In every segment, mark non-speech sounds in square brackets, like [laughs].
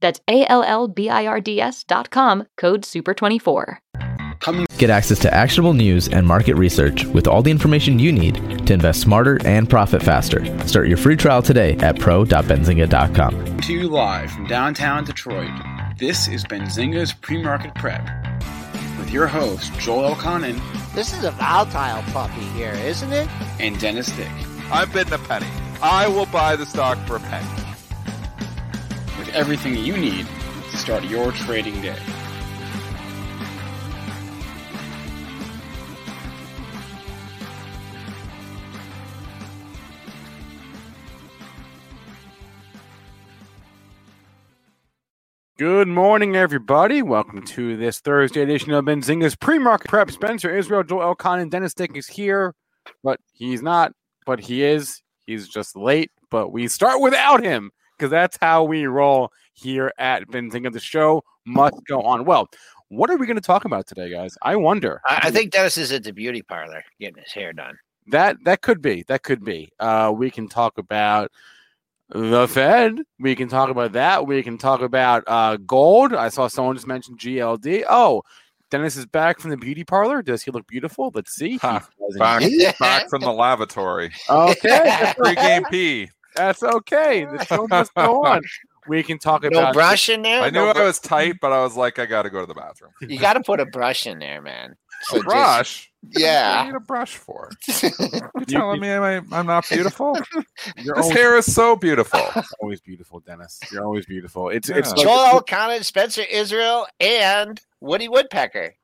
That's A L L B I R D S dot com, code SUPER24. Get access to actionable news and market research with all the information you need to invest smarter and profit faster. Start your free trial today at pro.benzinga.com. To you live from downtown Detroit, this is Benzinga's Pre-Market Prep with your host, Joel Elconin This is a volatile puppy here, isn't it? and Dennis Dick. I've bidding a penny. I will buy the stock for a penny. With everything you need to start your trading day. Good morning, everybody. Welcome to this Thursday edition of Benzinga's pre-market prep. Spencer Israel, Joel Elcon, and Dennis Dick is here, but he's not. But he is. He's just late. But we start without him because that's how we roll here at Benzinga. The show must go on. Well, what are we going to talk about today, guys? I wonder. I, I think Dennis is at the beauty parlor getting his hair done. That that could be. That could be. Uh, we can talk about the Fed. We can talk about that. We can talk about uh, gold. I saw someone just mention GLD. Oh, Dennis is back from the beauty parlor. Does he look beautiful? Let's see. Huh. Back, [laughs] back from the lavatory. Okay, [laughs] Pre-game pee. That's okay. The show must go on. [laughs] We can talk No about brush in there. I knew No I was tight, but I was like, I got to go to the bathroom. You got to put a brush in there, man. So A just- brush? What do I yeah. need a brush for? [laughs] You- You're telling me I'm, I'm not beautiful? [laughs] You're this always, hair is so beautiful. always beautiful, Dennis. You're always beautiful. It's it's Yeah. like, Joel Elconin, Spencer Israel, and Woody Woodpecker.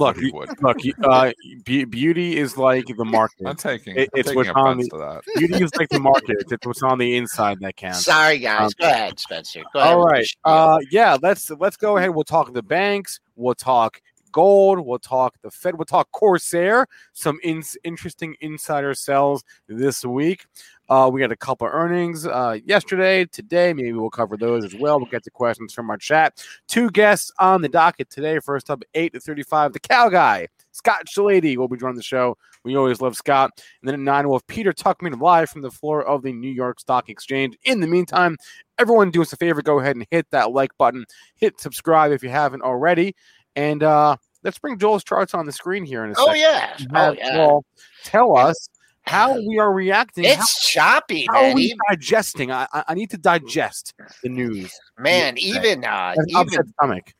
Look, Woody you- Wood. look. you- Uh, be- beauty is like the market. I'm taking, It- I'm it's taking what's on the- to that. Beauty is like the market. It's what's on the inside that counts. Sorry, guys. Um, Go ahead, Spencer. Go ahead. All with right. Uh, yeah. Let's let's go ahead. We'll talk the banks. We'll talk gold. We'll talk the Fed. We'll talk Corsair. Some in- interesting insider sells this week. Uh, we got a couple of earnings uh, yesterday, today. Maybe we'll cover those as well. We'll get to questions from our chat. Two guests on the docket today. First up, eight to thirty-five. The cow guy, Scott Shellady, will be joining the show. We always love Scott. And then at nine, we'll have Peter Tuchman live from the floor of the New York Stock Exchange. In the meantime, everyone do us a favor go ahead and hit that like button hit subscribe if you haven't already and uh let's bring joel's charts on the screen here in a oh second yeah. Oh yeah. Joel, tell us how we are reacting how, It's choppy, how are we Even, digesting I, I need to digest the news man, even uh, I have an even stomach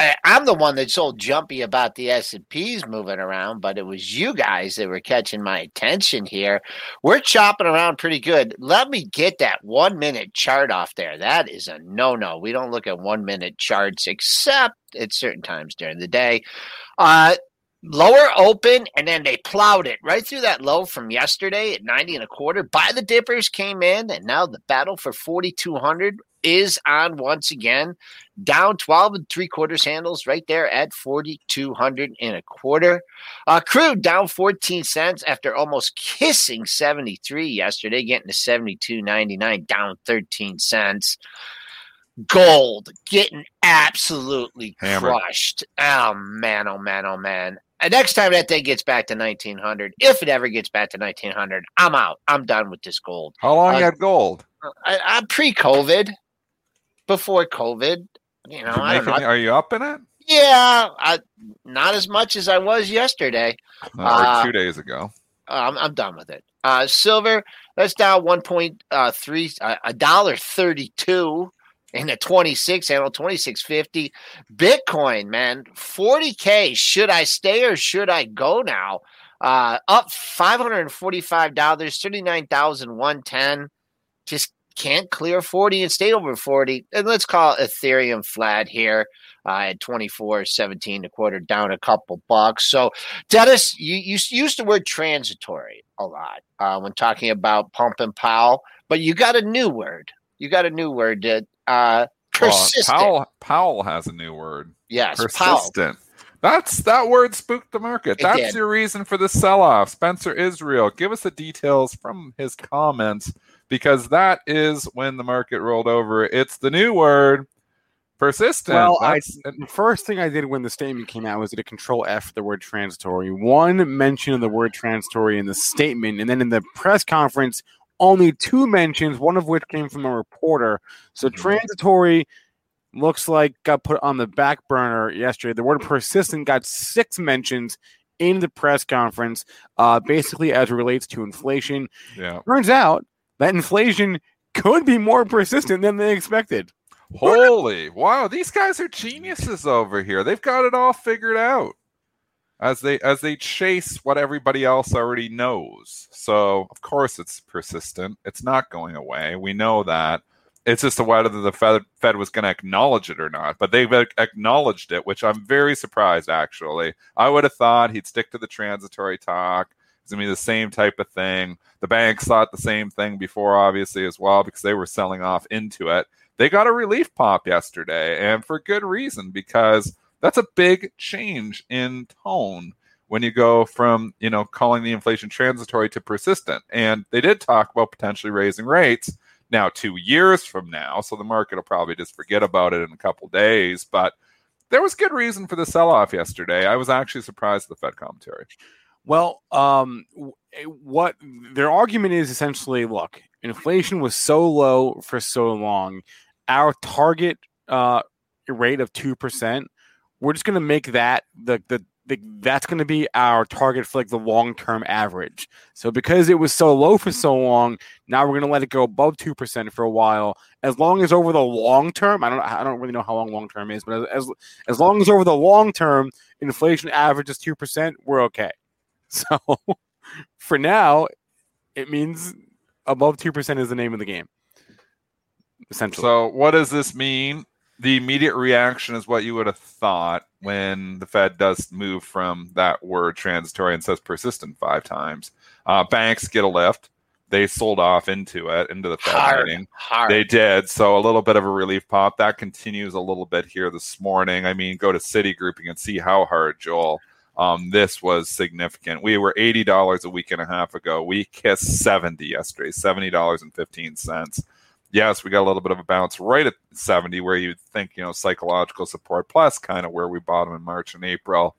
I, I'm the one that's so jumpy about the S and P's moving around, but it was you guys that were catching my attention here. We're chopping around pretty good. Let me get that one minute chart off there. That is a no no. We don't look at one minute charts except at certain times during the day. Uh, lower open, and then they plowed it right through that low from yesterday at 90 and a quarter. Buy the dippers came in, and now the battle for 4,200 is on once again. Down 12 and three quarters handles right there at 4200 and a quarter. Uh crude down 14 cents after almost kissing 73 yesterday getting to 72.99 down 13 cents. Gold getting absolutely Hammered. crushed. Oh man oh man oh man and next time that thing gets back to 1900 if it ever gets back to 1900 i'm out i'm done with this gold How long Uh, you had gold? I, I'm pre-covid before covid you know i don't know are you up in it? yeah, I, not as much as I was yesterday. or Uh, two days ago? I'm, I'm done with it. Uh, silver, that's down one point uh, three, uh, a dollar thirty-two in the 26 handle, 2650. Bitcoin, man, 40K. Should I stay or should I go now? Uh, up $545, 39,110. Just can't clear 40 and stay over 40. And let's call Ethereum flat here uh, at 24, 17 a quarter, down a couple bucks. So, Dennis, you, you used the word transitory a lot uh, when talking about Pump and pow but you got a new word. You got a new word that uh, persistent. Well, Powell, Powell has a new word. Yes, persistent. Powell. That's that word spooked the market. It That's did. your reason for the sell-off. Spencer Israel, give us the details from his comments because that is when the market rolled over. It's the new word persistent. Well, I, the first thing I did when the statement came out was to control F the word transitory. One mention of the word transitory in the statement, and then in the press conference, only two mentions, one of which came from a reporter. So mm-hmm. transitory looks like got put on the back burner yesterday. The word persistent got six mentions in the press conference, uh, basically as it relates to inflation. Yeah. Turns out that inflation could be more persistent than they expected. Holy wow, these guys are geniuses over here. They've got it all figured out as they as they chase what everybody else already knows. So of course it's persistent. It's not going away. We know that. It's just whether the Fed, Fed was going to acknowledge it or not. But they've uh, acknowledged it, which I'm very surprised. Actually, I would have thought he'd stick to the transitory talk. It's gonna be the same type of thing. The banks thought the same thing before, obviously as well, because they were selling off into it. They got a relief pop yesterday, and for good reason because that's a big change in tone when you go from, you know, calling the inflation transitory to persistent. And they did talk about potentially raising rates now 2 years from now, so the market will probably just forget about it in a couple days, but there was good reason for the sell-off yesterday. I was actually surprised at the Fed commentary. Well, um, eh, what their argument is essentially look, inflation was so low for so long. Our target uh, rate of 2% we're just going to make that the, the, the that's going to be our target for like the long term average. So because it was so low for so long, now we're going to let it go above two percent for a while. As long as over the long term, I don't I don't really know how long long term is, but as as long as over the long term, inflation averages two percent, we're okay. [laughs] So for now, it means above two percent is the name of the game. Essentially. So what does this mean? The immediate reaction is what you would have thought when the Fed does move from that word transitory and says persistent five times. Uh, banks get a lift. They sold off into it, into the Fed hard, meeting. Hard. They did. So a little bit of a relief pop. That continues a little bit here this morning. I mean, go to Citigroup and see how hard, Joel. Um, this was significant. We were $80 a week and a half ago. We kissed 70 yesterday, $70.15 yes, we got a little bit of a bounce right at 70, where you'd think, you know, psychological support plus kind of where we bottom in March and April.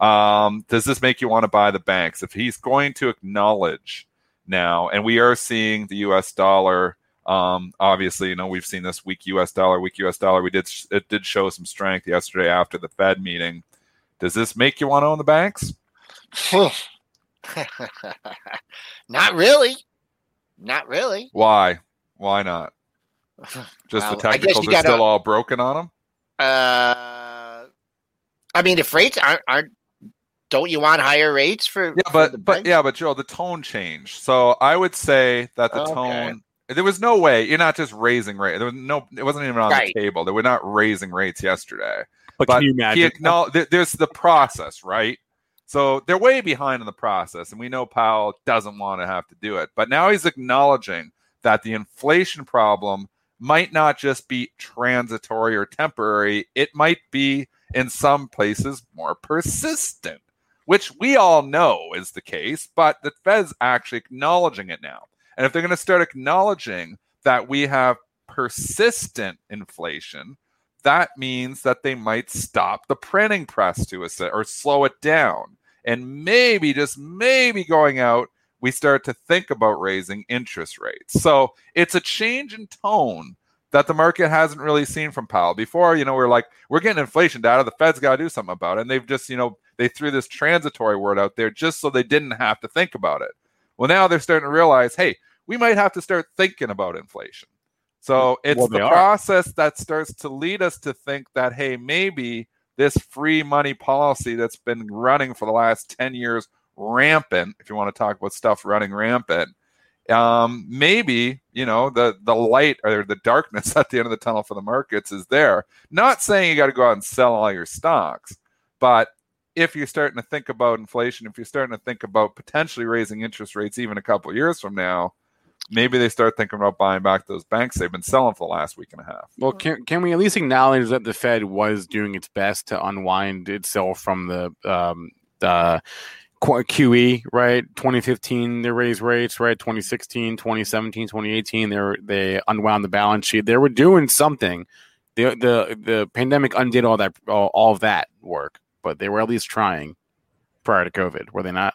Um, does this make you want to buy the banks? If he's going to acknowledge now, and we are seeing the US dollar. Um, obviously, you know, we've seen this weak US dollar, weak US dollar. We did, it did show some strength yesterday after the Fed meeting. Does this make you want to own the banks? [laughs] Not really. Not really. Why? Why not? [sighs] Just well, the technicals are gotta, still all broken on them. Uh, I mean, if rates aren't, aren't don't you want higher rates for? Yeah, but for but yeah, but Joe, the tone changed. So I would say that the okay. tone. There was no way you're not just raising rates. There was no. It wasn't even on right. the table. They were not raising rates yesterday. But, but can you imagine? No, there's the process, right? So they're way behind in the process, and we know Powell doesn't want to have to do it. But now he's acknowledging that the inflation problem might not just be transitory or temporary, it might be in some places more persistent, which we all know is the case, but the Fed's actually acknowledging it now. And if they're going to start acknowledging that we have persistent inflation, that means that they might stop the printing press to us or slow it down. And maybe, just maybe going out we start to think about raising interest rates. So it's a change in tone that the market hasn't really seen from Powell. Before, you know, we're like, we're getting inflation data. The Fed's got to do something about it. And they've just, you know, they threw this transitory word out there just so they didn't have to think about it. Well, now they're starting to realize, hey, we might have to start thinking about inflation. So it's Well, the are. process that starts to lead us to think that, hey, maybe this free money policy that's been running for the last 10 years rampant, if you want to talk about stuff running rampant, um, maybe, you know, the, the light or the darkness [laughs] at the end of the tunnel for the markets is there. Not saying you got to go out and sell all your stocks, but if you're starting to think about inflation, if you're starting to think about potentially raising interest rates even a couple years from now, maybe they start thinking about buying back those banks they've been selling for the last week and a half. Well, can can we at least acknowledge that the Fed was doing its best to unwind itself from the um, the QE, right? 2015 they raised rates, right? 2016, 2017, 2018 they were, they unwound the balance sheet. They were doing something. The the the pandemic undid all that all, all of that work, but they were at least trying prior to COVID, were they not?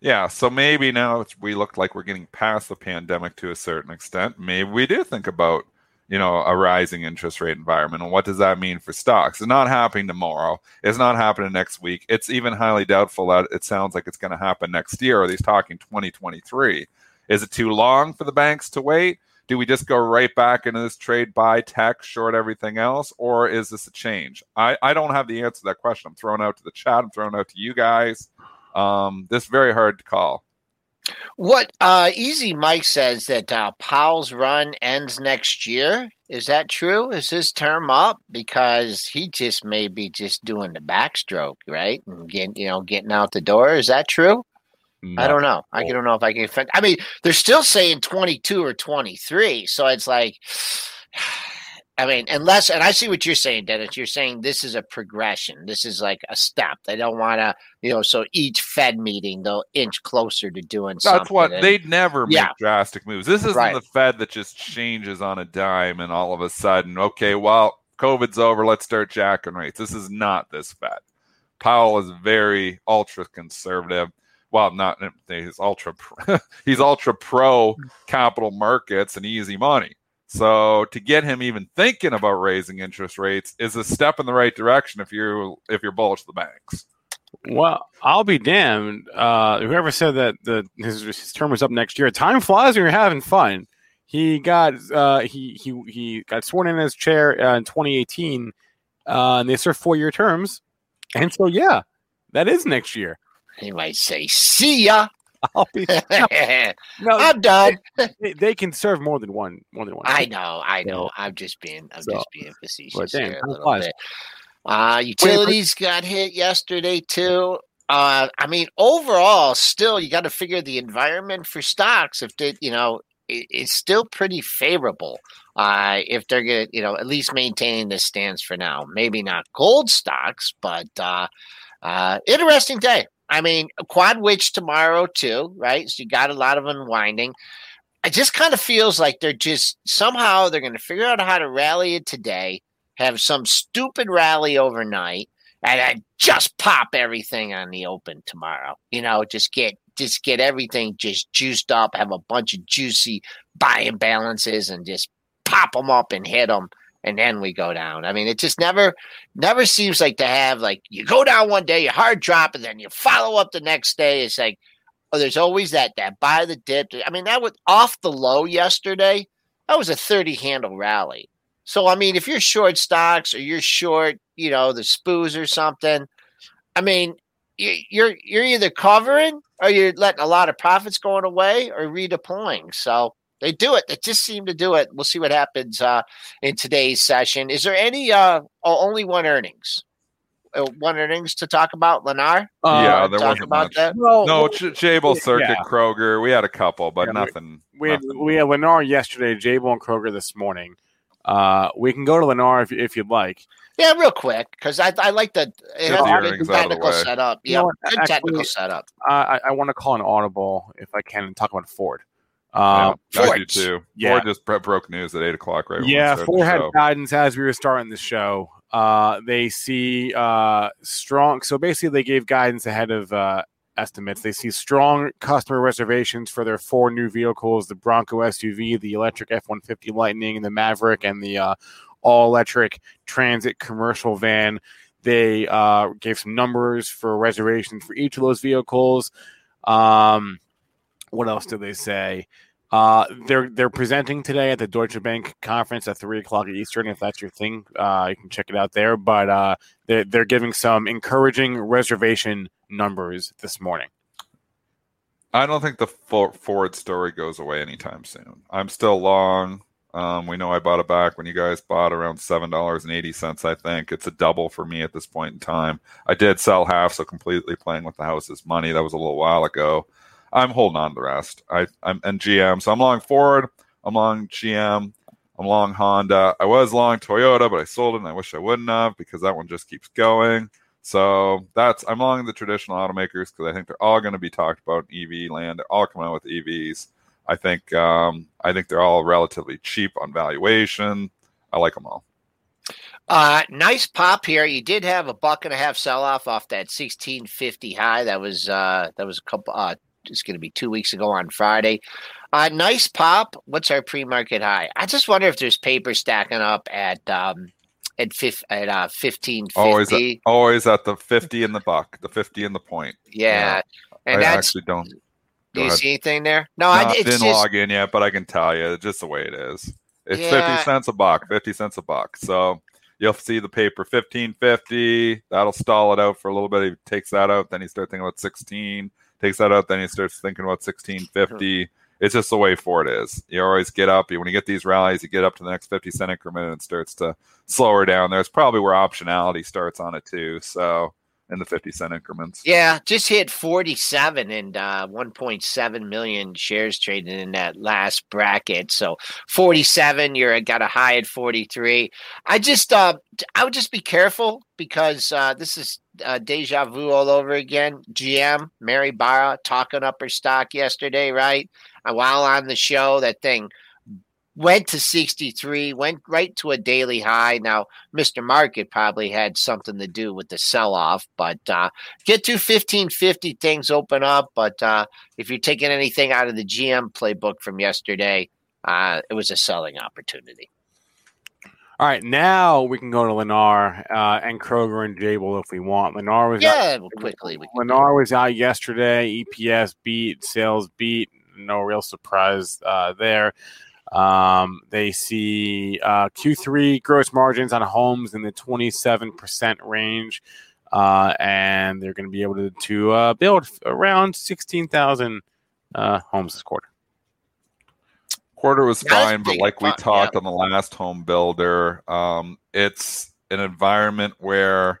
Yeah, so maybe now we look like we're getting past the pandemic to a certain extent. Maybe we do think about, you know, a rising interest rate environment and what does that mean for stocks? It's not happening tomorrow. It's not happening next week. It's even highly doubtful that it sounds like it's going to happen next year. Or he's talking 2023. Is it too long for the banks to wait? Do we just go right back into this trade, buy tech, short everything else, or is this a change? I, I don't have the answer to that question. I'm throwing out to the chat. I'm throwing out to you guys. Um, this very hard to call. What uh, Easy Mike says that uh, Powell's run ends next year. Is that true? Is his term up? Because he just may be just doing the backstroke, right? And getting, you know, getting out the door. Is that true? I don't know. I don't know if I can. I mean, they're still saying 22 or 23. So it's like, I mean, unless, and I see what you're saying, Dennis. You're saying this is a progression. This is like a step. They don't want to, you know, so each Fed meeting, they'll inch closer to doing something. That's what and- they'd never make Yeah. drastic moves. This isn't Right. the Fed that just changes on a dime and all of a sudden, okay, well, COVID's over, let's start jacking rates. This is not this Fed. Powell is very ultra conservative. Well, not he's ultra [laughs] he's ultra pro capital markets and easy money. So to get him even thinking about raising interest rates is a step in the right direction if you if you're bullish the banks. Well, I'll be damned. Uh, whoever said that the his, his term was up next year. Time flies when you're having fun. He got uh, he he he got sworn in as chair uh, in 2018, uh, and they serve four year terms. And so, yeah, that is next year. He might say, "See ya." [laughs] I'll be [laughs] no. I'm done. They, they can serve more than one. More than one. I know, I know. So- I'm just being, I'm so- just being facetious but damn, here a little flies. bit. Uh, utilities got hit yesterday too. Uh, I mean, overall, still you got to figure the environment for stocks. If they, you know, it, it's still pretty favorable. Uh, if they're gonna, you know, at least maintaining this stance for now. Maybe not gold stocks, but uh, uh, interesting day. I mean, quad witch tomorrow too, right? So you got a lot of unwinding. It just kind of feels like they're just somehow they're going to figure out how to rally it today, have some stupid rally overnight, and then just pop everything on the open tomorrow. You know, just get just get everything just juiced up, have a bunch of juicy buying balances, and just pop them up and hit them, and then we go down. I mean, it just never never seems like to have like you go down one day, you hard drop, and then you follow up the next day. It's like oh, there's always that that buy the dip. I mean, that was off the low yesterday. That was a 30 handle rally. So I mean, if you're short stocks or you're short, you know, the spoos or something, I mean, you- you're you're either covering or you're letting a lot of profits going away or redeploying. So they do it. They just seem to do it. We'll see what happens uh, in today's session. Is there any uh, oh, only one earnings? Uh, one earnings to talk about, Lennar? Yeah, Uh, there wasn't about much. that. well, No, Ch- Jabil yeah. Circuit, Kroger. We had a couple, but Yeah, nothing. we had nothing. we had Lennar yesterday, Jabil and Kroger this morning. Uh, we can go to Lennar if, if you'd like. Yeah, real quick, because I, I like the it Get has the a good earnings out of the technical way. setup. You Yeah, know good actually- technical setup. Uh, I, I want to call an audible if I can and talk about Ford. Yeah, Uh, I do too. Yeah. Ford just broke news at eight o'clock, right? yeah, Ford had show. guidance as we were starting the show. Uh, they see uh, strong. So basically, they gave guidance ahead of uh, estimates. They see strong customer reservations for their four new vehicles: the Bronco SUV, the electric F one fifty Lightning, the Maverick, and the uh, all electric Transit commercial van. They uh, gave some numbers for reservations for each of those vehicles. Um, what else did they say? Uh, they're they're presenting today at the Deutsche Bank conference at three o'clock Eastern. If that's your thing, uh, you can check it out there. But uh, they're they're giving some encouraging reservation numbers this morning. I don't think the Ford story goes away anytime soon. I'm still long. Um, we know I bought it back when you guys bought around seven dollars and eighty cents. I think it's a double for me at this point in time. I did sell half, so completely playing with the house's money. That was a little while ago. I'm holding on to the rest. I, I'm and GM, so I'm long Ford. I'm long GM. I'm long Honda. I was long Toyota, but I sold it, and I wish I wouldn't have because that one just keeps going. So that's I'm long the traditional automakers because I think they're all going to be talked about in EV land. They're all coming out with EVs. I think um, I think they're all relatively cheap on valuation. I like them all. Uh, nice pop here. You did have a buck and a half sell off off that sixteen fifty high. That was uh, that was a couple. Uh, it's going to be two weeks ago on Friday. Uh, nice pop. What's our pre market high? I just wonder if there's paper stacking up at um, at fif- at uh, fifteen fifty. Always, at, always at the fifty in the buck, the fifty in the point. Yeah, yeah. and I actually don't. Do you ahead. see anything there? No, no I didn't just, log in yet, but I can tell you just the way it is. It's yeah. fifty cents a buck, fifty cents a buck. So you'll see the paper fifteen fifty. That'll stall it out for a little bit. He takes that out, then he starts thinking about sixteen. Takes that out, then he starts thinking about sixteen fifty it's just the way Ford is. You always get up. When you get these rallies, you get up to the next 50 cent increment and it starts to slower down. There's probably where optionality starts on it too. So in the 50 cent increments. Yeah, just hit 47 and uh, 1.7 million shares traded in that last bracket. So 47, you're got a high at 43. I just, uh, I would just be careful because uh, this is uh, deja vu all over again. GM Mary Barra talking up her stock yesterday, right? Uh, while on the show, that thing went to 63, went right to a daily high. Now, Mr. Market probably had something to do with the sell off, but uh, get to 1550, things open up. But uh, if you're taking anything out of the GM playbook from yesterday, uh, it was a selling opportunity. All right, now we can go to Lennar uh, and Kroger and Jabil if we want. Lennar was yeah, out, quickly. Lennar was out yesterday. EPS beat, sales beat. No real surprise uh, there. Um, they see uh, Q3 gross margins on homes in the 27% range, uh, and they're going to be able to, to uh, build around 16,000 uh, homes this quarter. Quarter was fine, but like we talked yeah. on the last home builder, um, it's an environment where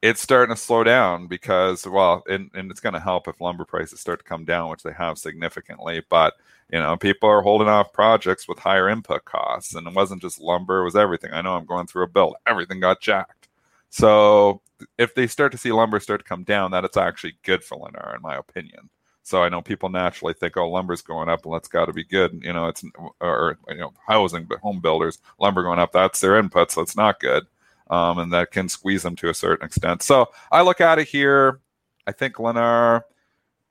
it's starting to slow down because, well, and, and it's going to help if lumber prices start to come down, which they have significantly. But you know, people are holding off projects with higher input costs, and it wasn't just lumber; it was everything. I know I'm going through a build; everything got jacked. So if they start to see lumber start to come down, that it's actually good for Lennar, in my opinion. So I know people naturally think, "Oh, lumber's going up, and that's got to be good." You know, it's or you know, housing, but home builders, lumber going up, that's their input, so it's not good, um, and that can squeeze them to a certain extent. So I look at it here. I think Lennar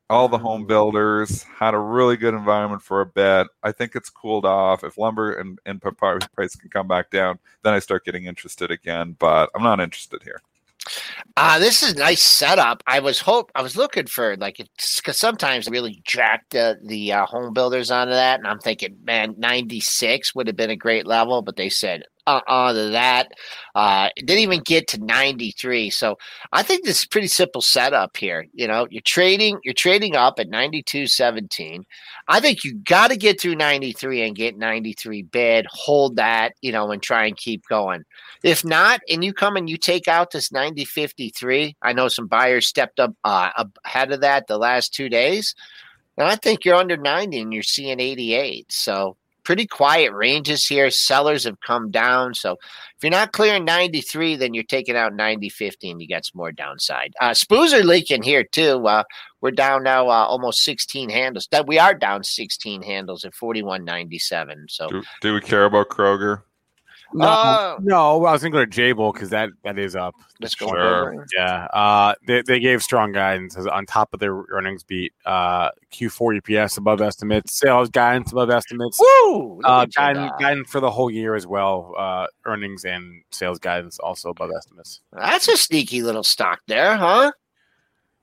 all the home builders had a really good environment for a bit. I think it's cooled off. If lumber and input price can come back down, then I start getting interested again. But I'm not interested here. Uh, this is a nice setup. I was hope I was looking for like because sometimes really jacked the the uh, home builders onto that, and I'm thinking, man, 96 would have been a great level, but they said uh to that. Uh, didn't even get to 93. So I think this is pretty simple setup here. You know, you're trading, you're trading up at 92.17. I think you got to get through 93 and get 93 bid, hold that, you know, and try and keep going. If not, and you come and you take out this 90.53, I know some buyers stepped up uh, ahead of that the last two days. And I think you're under 90 and you're seeing 88. So pretty quiet ranges here. Sellers have come down. So if you're not clearing 93, then you're taking out 90 50 and you get some more downside. Uh, spoos are leaking here too. Uh, we're down now uh, almost 16 handles. We are down 16 handles at 41.97. So do, do we care about Kroger? No, uh, no. I was going to go to Jabil because that that is up. Let's go. Sure. Yeah. Uh, they they gave strong guidance on top of their earnings beat. Uh, Q4 EPS above estimates, sales guidance above estimates. Woo! Uh, guidance, guidance for the whole year as well. Uh, earnings and sales guidance also above estimates. That's a sneaky little stock there, huh?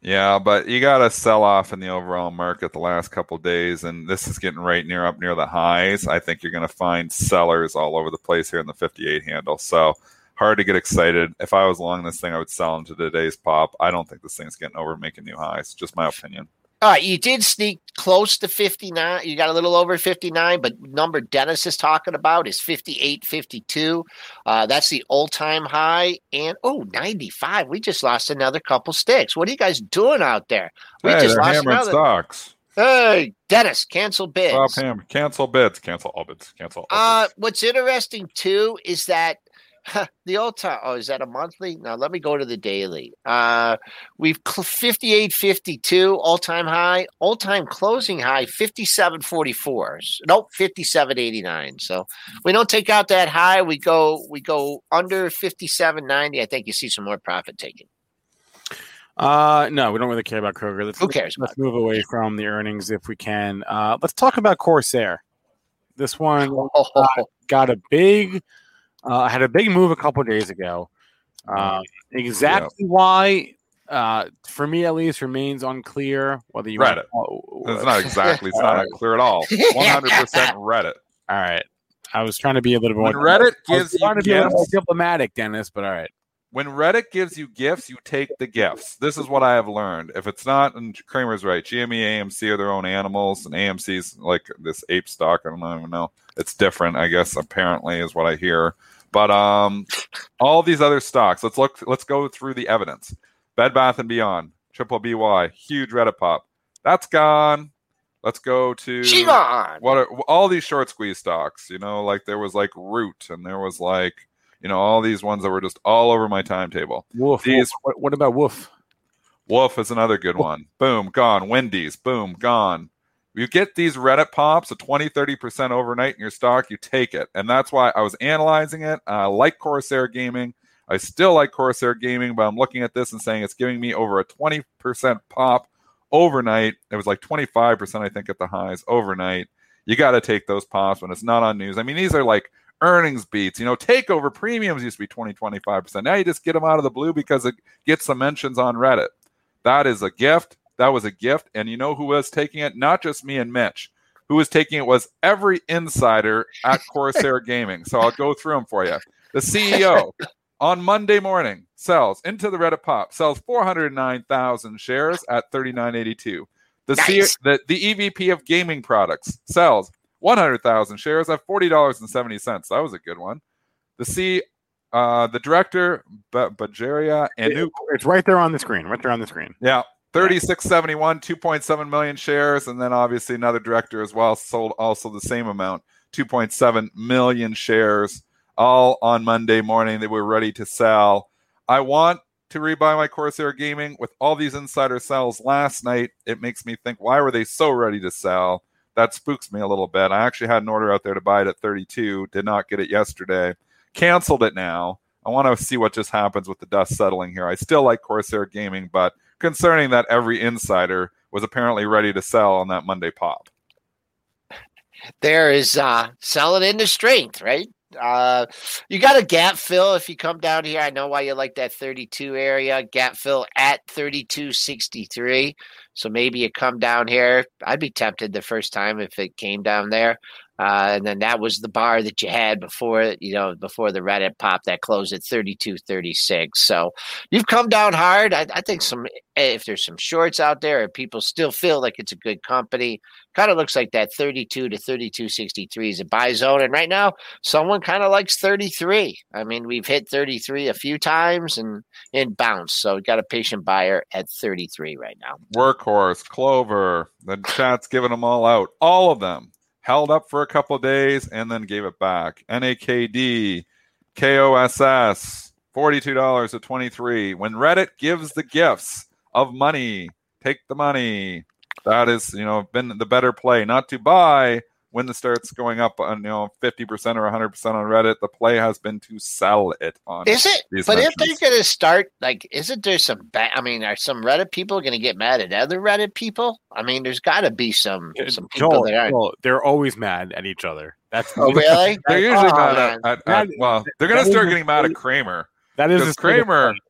Yeah, but you got to sell off in the overall market the last couple days, and this is getting right near up near the highs. I think you're going to find sellers all over the place here in the 58 handle. So hard to get excited. If I was long this thing, I would sell into today's pop. I don't think this thing's getting over making new highs. Just my opinion. All right, you did sneak close to 59. You got a little over 59, but number Dennis is talking about is 58, 52. Uh, that's the old time high. And oh, 95. We just lost another couple sticks. What are you guys doing out there? We hey, just lost hammering another. stocks. Hey, Dennis, cancel bids. Stop ham- cancel bids. Cancel all bids. Cancel all Uh, bids. what's interesting too is that [laughs] the old time. Oh, is that a monthly? Now let me go to the daily. Uh, we've cl- 58 52 all time high, all time closing high 57 44. Nope, 57 89. So we don't take out that high. We go we go under 57 90. I think you see some more profit taking. Uh, no, we don't really care about Kroger. Let's, Who cares Let's move away from the earnings if we can. Uh, let's talk about Corsair. This one [laughs] Oh, got a big, uh, I had a big move a couple days ago. Um, exactly why, uh, for me at least, remains unclear. Whether you Reddit. Want, It's not exactly. It's not [laughs] clear at all. [laughs] 100 percent Reddit. all right. I was trying to be a little bit When more. Reddit I was gives you trying to be a little more diplomatic, Dennis. But all right. When Reddit gives you gifts, you take the gifts. This is what I have learned. If it's not, and Cramer's right, GME, AMC are their own animals, and AMC's like this ape stock. I don't even know. It's different, I guess. Apparently, is what I hear. But um, all these other stocks. Let's look. Let's go through the evidence. Bed Bath and Beyond, Triple BY, huge Reddit pop. That's gone. Let's go to what are all these short squeeze stocks you know like there was like root and there was like you know all these ones that were just all over my timetable. Woof. These- Woof. What, what about Woof? woof is another good one. Boom gone. Wendy's boom gone. You get these reddit pops a 20 30% overnight in your stock you take it. And that's why i was analyzing it. I like corsair gaming. I still like corsair gaming but i'm looking at this and saying it's giving me over a 20% pop overnight. It was like 25% i think at the highs overnight. You got to take those pops when it's not on news. I mean these are like earnings beats you know takeover premiums used to be 20 25% now you just get them out of the blue because it gets some mentions on reddit that is a gift. That was a gift. And you know who was taking it? Not just me and Mitch. Who was taking it was every insider at Corsair [laughs] Gaming. So I'll go through them for you. The CEO on Monday morning sells into the Reddit pop, sells 409,000 shares at 39.82. The, C- the, the EVP of gaming products sells 100,000 shares at $40.70. That was a good one. The C, uh, the director, B- Bagaria, and It- it's right there on the screen. Right there on the screen. yeah. 3671, 2.7 million shares. And then obviously another director as well sold also the same amount, 2.7 million shares, all on Monday morning. They were ready to sell. I want to rebuy my Corsair Gaming with all these insider sales last night. It makes me think, why were they so ready to sell? That spooks me a little bit. I actually had an order out there to buy it at 32, did not get it yesterday, canceled it now. I want to see what just happens with the dust settling here. I still like Corsair Gaming, but concerning that every insider was apparently ready to sell on that Monday pop. there is uh selling into strength, right? Uh you got a gap fill if you come down here. I know why you like that 32 area. Gap fill at 3263. So maybe you come down here. I'd be tempted the first time if it came down there. Uh, and then that was the bar that you had before, you know, before the Reddit pop that closed at 32.36. So you've come down hard. I, I think some, if there's some shorts out there, or people still feel like it's a good company, kind of looks like that 32 to 32.63 is a buy zone. And right now, someone kind of likes 33. I mean, we've hit 33 a few times and and bounce. So we got a patient buyer at 33 right now. Workhorse, Clover, the chat's giving them all out. All of them held up for a couple days and then gave it back. NAKD, KOSS, $42 to 23. When Reddit gives the gifts of money, take the money. That is, you know, been the better play. Not to buy when the starts going up on, you know, 50% or 100% on Reddit. The play has been to sell it on Is it? these But if they're going to start, like, isn't there some? Ba- I mean, are some Reddit people going to get mad at other Reddit people? I mean, there's got to be some some people Joel, that aren't. Joel, they're always mad at each other. That's Oh, really? [laughs] They're usually Oh, mad at, at, at well, they're going to start getting mad at Cramer that is because the state of Cramer play.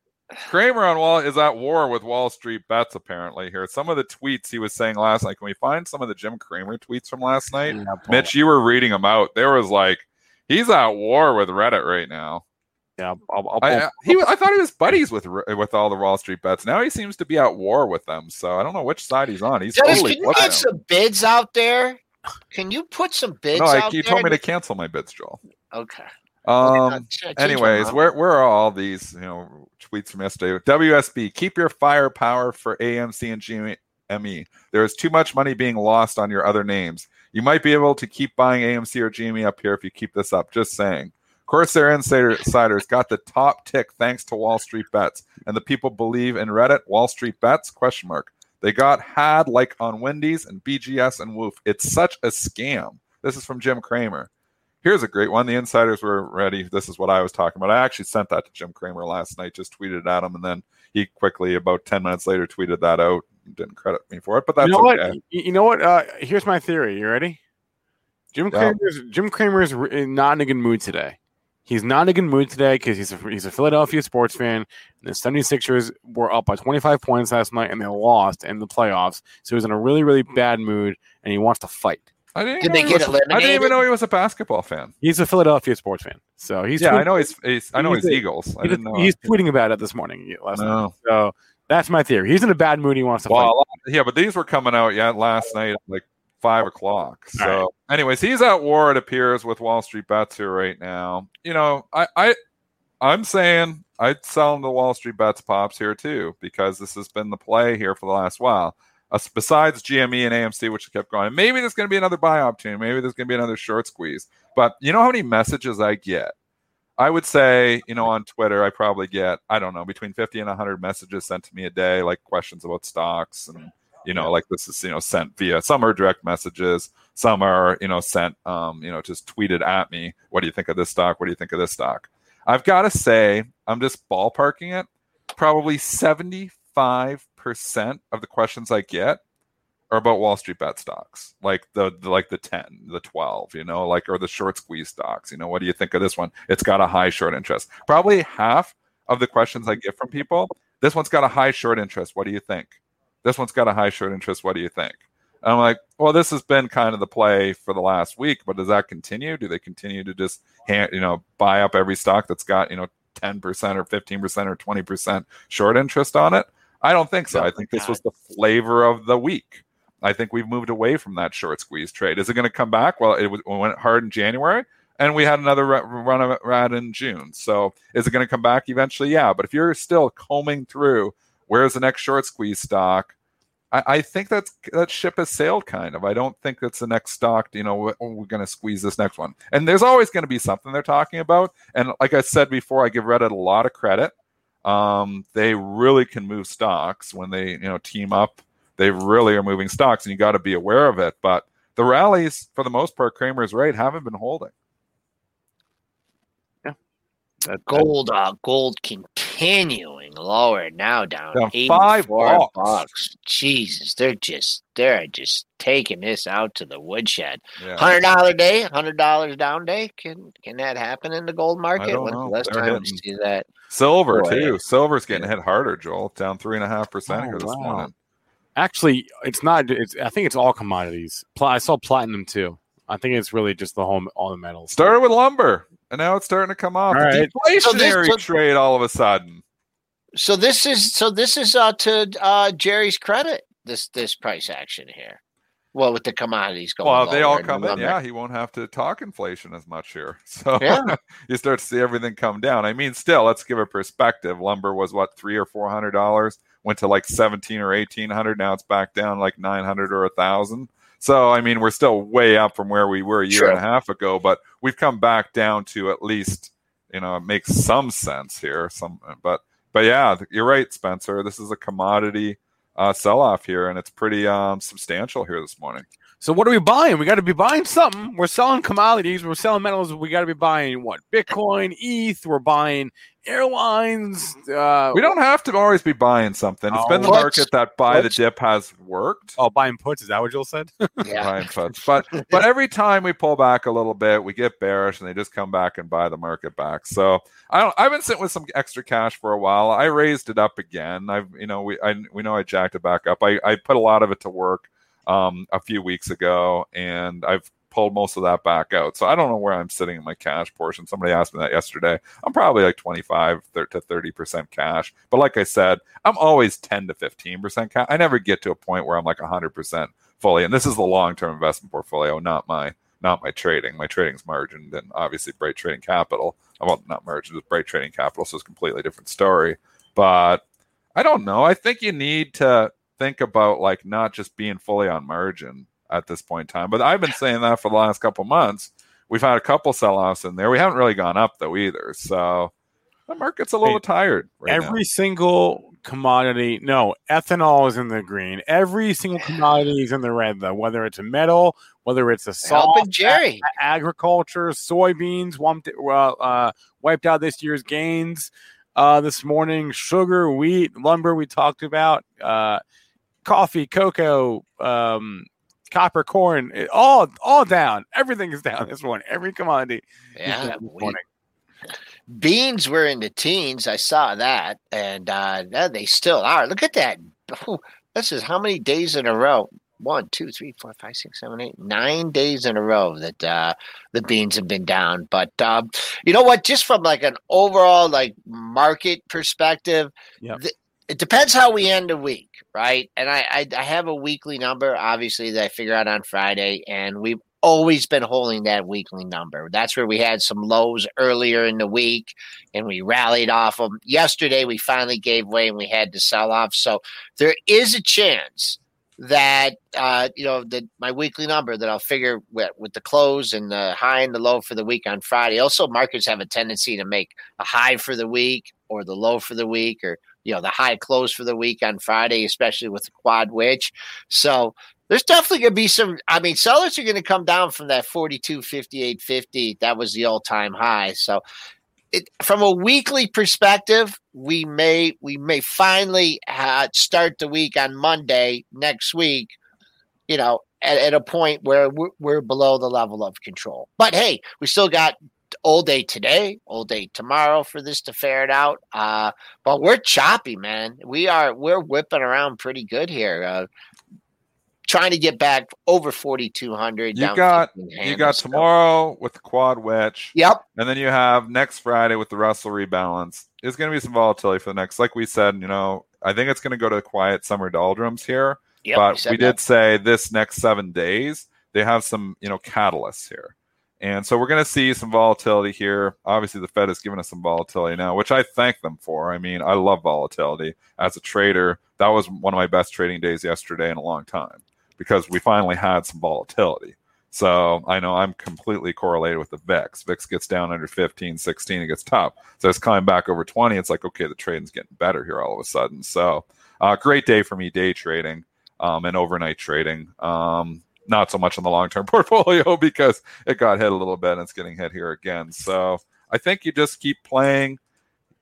Cramer on Wall is at war with Wall Street bets apparently here. Some of the tweets he was saying last night. Can we find some of the Jim Cramer tweets from last night? Yeah, Mitch, you were reading them out. There was like he's at war with Reddit right now. Yeah, I'll, I'll, I, I'll- I- uh, he, I thought he was buddies with with all the Wall Street bets. Now he seems to be at war with them. So I don't know which side he's on. He's Dennis, totally can you get them. some bids out there? Can you put some bids No, I, out you there? told me to cancel my bits, Joel. Okay. Um, anyways, where where are all these you know tweets from yesterday? WSB, keep your firepower for AMC and GME. There is too much money being lost on your other names. You might be able to keep buying AMC or GME up here if you keep this up. Just saying. Corsair Insider Insiders got the top tick thanks to Wall Street Bets, and the people believe in Reddit. Wall Street Bets? Question mark. They got had like on Wendy's and BGS and Woof. It's such a scam. This is from Jim Cramer. Here's a great one. The insiders were ready. This is what I was talking about. I actually sent that to Jim Cramer last night, just tweeted at him, and then he quickly, about 10 minutes later, tweeted that out. Didn't credit me for it, but that's you know okay. what? You know what? Uh, here's my theory. You ready? Jim Yeah. Cramer's Jim Cramer's not in a good mood today. He's not in a good mood today because he's a, he's a Philadelphia sports fan. And the 76ers were up by 25 points last night and they lost in the playoffs. So he's in a really, really bad mood and he wants to fight. I didn't, Did they get was- I didn't even know he was a basketball fan. He's a Philadelphia sports fan. So he's yeah, tweet- I know he's, he's I know he's he's, a- Eagles. I he's, didn't know. he's tweeting about it this morning. Last night. no. So that's my theory. He's in a bad mood. He wants to Well, fight. lot- yeah, but these were coming out yeah last night at like five o'clock. So, All right. anyways, he's at war. It appears with Wall Street bets here right now. You know, I I I'm saying I'd sell the Wall Street bets pops here too because this has been the play here for the last while. Uh, besides GME and AMC, which kept going, maybe there's going to be another buy opportunity. Maybe there's going to be another short squeeze. But you know how many messages I get? I would say, you know, on Twitter, I probably get, I don't know, between 50 and 100 messages sent to me a day, like questions about stocks. And, you know, like this is, you know, sent via, some are direct messages, some are, you know, sent, um, you know, just tweeted at me. What do you think of this stock? What do you think of this stock? I've got to say, I'm just ballparking it. Probably 75% of the questions I get are about Wall Street bet stocks, like the, the like the 10, the 12, you know, like or the short squeeze stocks. You know, what do you think of this one? It's got a high short interest. Probably half of the questions I get from people, this one's got a high short interest. What do you think? This one's got a high short interest. What do you think? And I'm like, well, this has been kind of the play for the last week, but does that continue? Do they continue to just hand, you know, buy up every stock that's got, you know, 10% or 15% or 20% short interest on it? I don't think so. Oh I think this God. was the flavor of the week. I think we've moved away from that short squeeze trade. Is it going to come back? Well, it, was, it went hard in January, and we had another run of it in June. So, is it going to come back eventually? Yeah. But if you're still combing through, where's the next short squeeze stock? I, I think that's that ship has sailed kind of. I don't think that's the next stock. You know, we're going to squeeze this next one, and there's always going to be something they're talking about. And like I said before, I give Reddit a lot of credit. Um, they really can move stocks when they you know team up. They really are moving stocks, and you got to be aware of it. But the rallies, for the most part, Cramer's right, haven't been holding. That- Gold, uh, gold continuing lower now down, Down eighty five four bucks. bucks. Jesus, they're just they're just taking this out to the woodshed. Yeah. Hundred dollar day, hundred dollars down day. Can can that happen in the gold market? don't know. the last They're time we see that? Silver Boy. too. Silver's getting hit harder, Joel. Down three and a half percent Oh, here this wow. morning. Actually, it's not. It's. I think it's all commodities. Pla- I saw platinum too. I think it's really just the whole all the metals. Started with lumber, and now it's starting to come off. All right. So this- Deflationary so- trade all of a sudden. So this is so this is uh, to uh, Jerry's credit. This this price action here. Well, with the commodities going. Well, they all come in. Yeah, he won't have to talk inflation as much here. [laughs] So Yeah. [laughs] you start to see everything come down. I mean, still, let's give a perspective. Lumber was what three or four hundred dollars, went to like seventeen or eighteen hundred. Now it's back down like nine hundred or a thousand. So I mean, we're still way up from where we were a year Sure. and a half ago, but we've come back down to at least you know it makes some sense here. Some, but but yeah, you're right, Spencer. This is a commodity uh, sell off here, and it's pretty um, substantial here this morning. So what are we buying? We got to be buying something. We're selling commodities. We're selling metals. We got to be buying what? Bitcoin, ETH. We're buying airlines. Uh, We don't have to always be buying something. It's been the Oh. market that buy the dip has worked. Oh, buying puts. Is that what Jill said? [laughs] Yeah. buying puts. But but every time we pull back a little bit, we get bearish and they just come back and buy the market back. So I don't I've been sitting with some extra cash for a while. I raised it up again. I've you know, we I we know I jacked it back up. I, I put a lot of it to work um a few weeks ago and I've pulled most of that back out. So I don't know where I'm sitting in my cash portion. Somebody asked me that yesterday. I'm probably like 25 to 30% cash. But like I said, I'm always 10 to 15% cash. I never get to a point where I'm like 100% fully. And this is the long-term investment portfolio, not my not my trading. My trading's margined and obviously Bright Trading Capital. Well, not margined, it's Bright Trading Capital, so it's a completely different story. But I don't know. I think you need to think about like not just being fully on margin at this point in time. But I've been saying that for the last couple months. We've had a couple sell-offs in there. We haven't really gone up though either. So the market's a little Wait, tired right now. Every single commodity, no, ethanol is in the green. Every single commodity is in the red, though. Whether it's a metal, whether it's a salt, Helping Jerry. a- agriculture, soybeans, wiped, well, uh, wiped out this year's gains uh, this morning. Sugar, wheat, lumber. We talked about uh, coffee, cocoa, um, copper, corn. it- all all down. Everything is down this morning. Every commodity. Yeah, down this morning. beans were in the teens. I saw that, and uh, they still are. Look at that. This is how many days in a row? One, two, three, four, five, six, seven, eight, nine days in a row that uh, the beans have been down. But um, you know what? Just from like an overall like market perspective, Yep. th- it depends how we end the week, right? And I, I I have a weekly number, obviously, that I figure out on Friday, and we've always been holding that weekly number. That's where we had some lows earlier in the week, and we rallied off them. Yesterday, we finally gave way and we had to sell off. So there is a chance that uh, you know that my weekly number that I'll figure with, with the close and the high and the low for the week on Friday. Also, markets have a tendency to make a high for the week or the low for the week or you know the high close for the week on Friday, especially with the quad witch. So there's definitely going to be some. I mean, sellers are going to come down from that 42, 58, 50. That was the all time high. So it, from a weekly perspective, we may we may finally uh, start the week on Monday next week. You know, at, at a point where we're, we're below the level of control. But hey, we still got all day today, all day tomorrow for this to ferret out. Uh, but we're choppy, man. We are we're whipping around pretty good here. Uh, trying to get back over 4200 You got you got still. tomorrow with the quad witch. Yep. And then you have next Friday with the Russell rebalance. There's going to be some volatility for the next, like we said, you know, I think it's going to go to the quiet summer doldrums here. Yep. but said we did say this next seven days, they have some, you know, catalysts here. And so we're going to see some volatility here. Obviously, the Fed has given us some volatility now, which I thank them for. I mean, I love volatility. As a trader, that was one of my best trading days yesterday in a long time because we finally had some volatility. So I know I'm completely correlated with the VIX. VIX gets down under 15, 16, it gets tough. So it's coming back over 20. It's like, okay, the trading's getting better here all of a sudden. So uh, great day for me day trading um, and overnight trading. Um, not so much on the long term [laughs] portfolio because it got hit a little bit and it's getting hit here again. So I think you just keep playing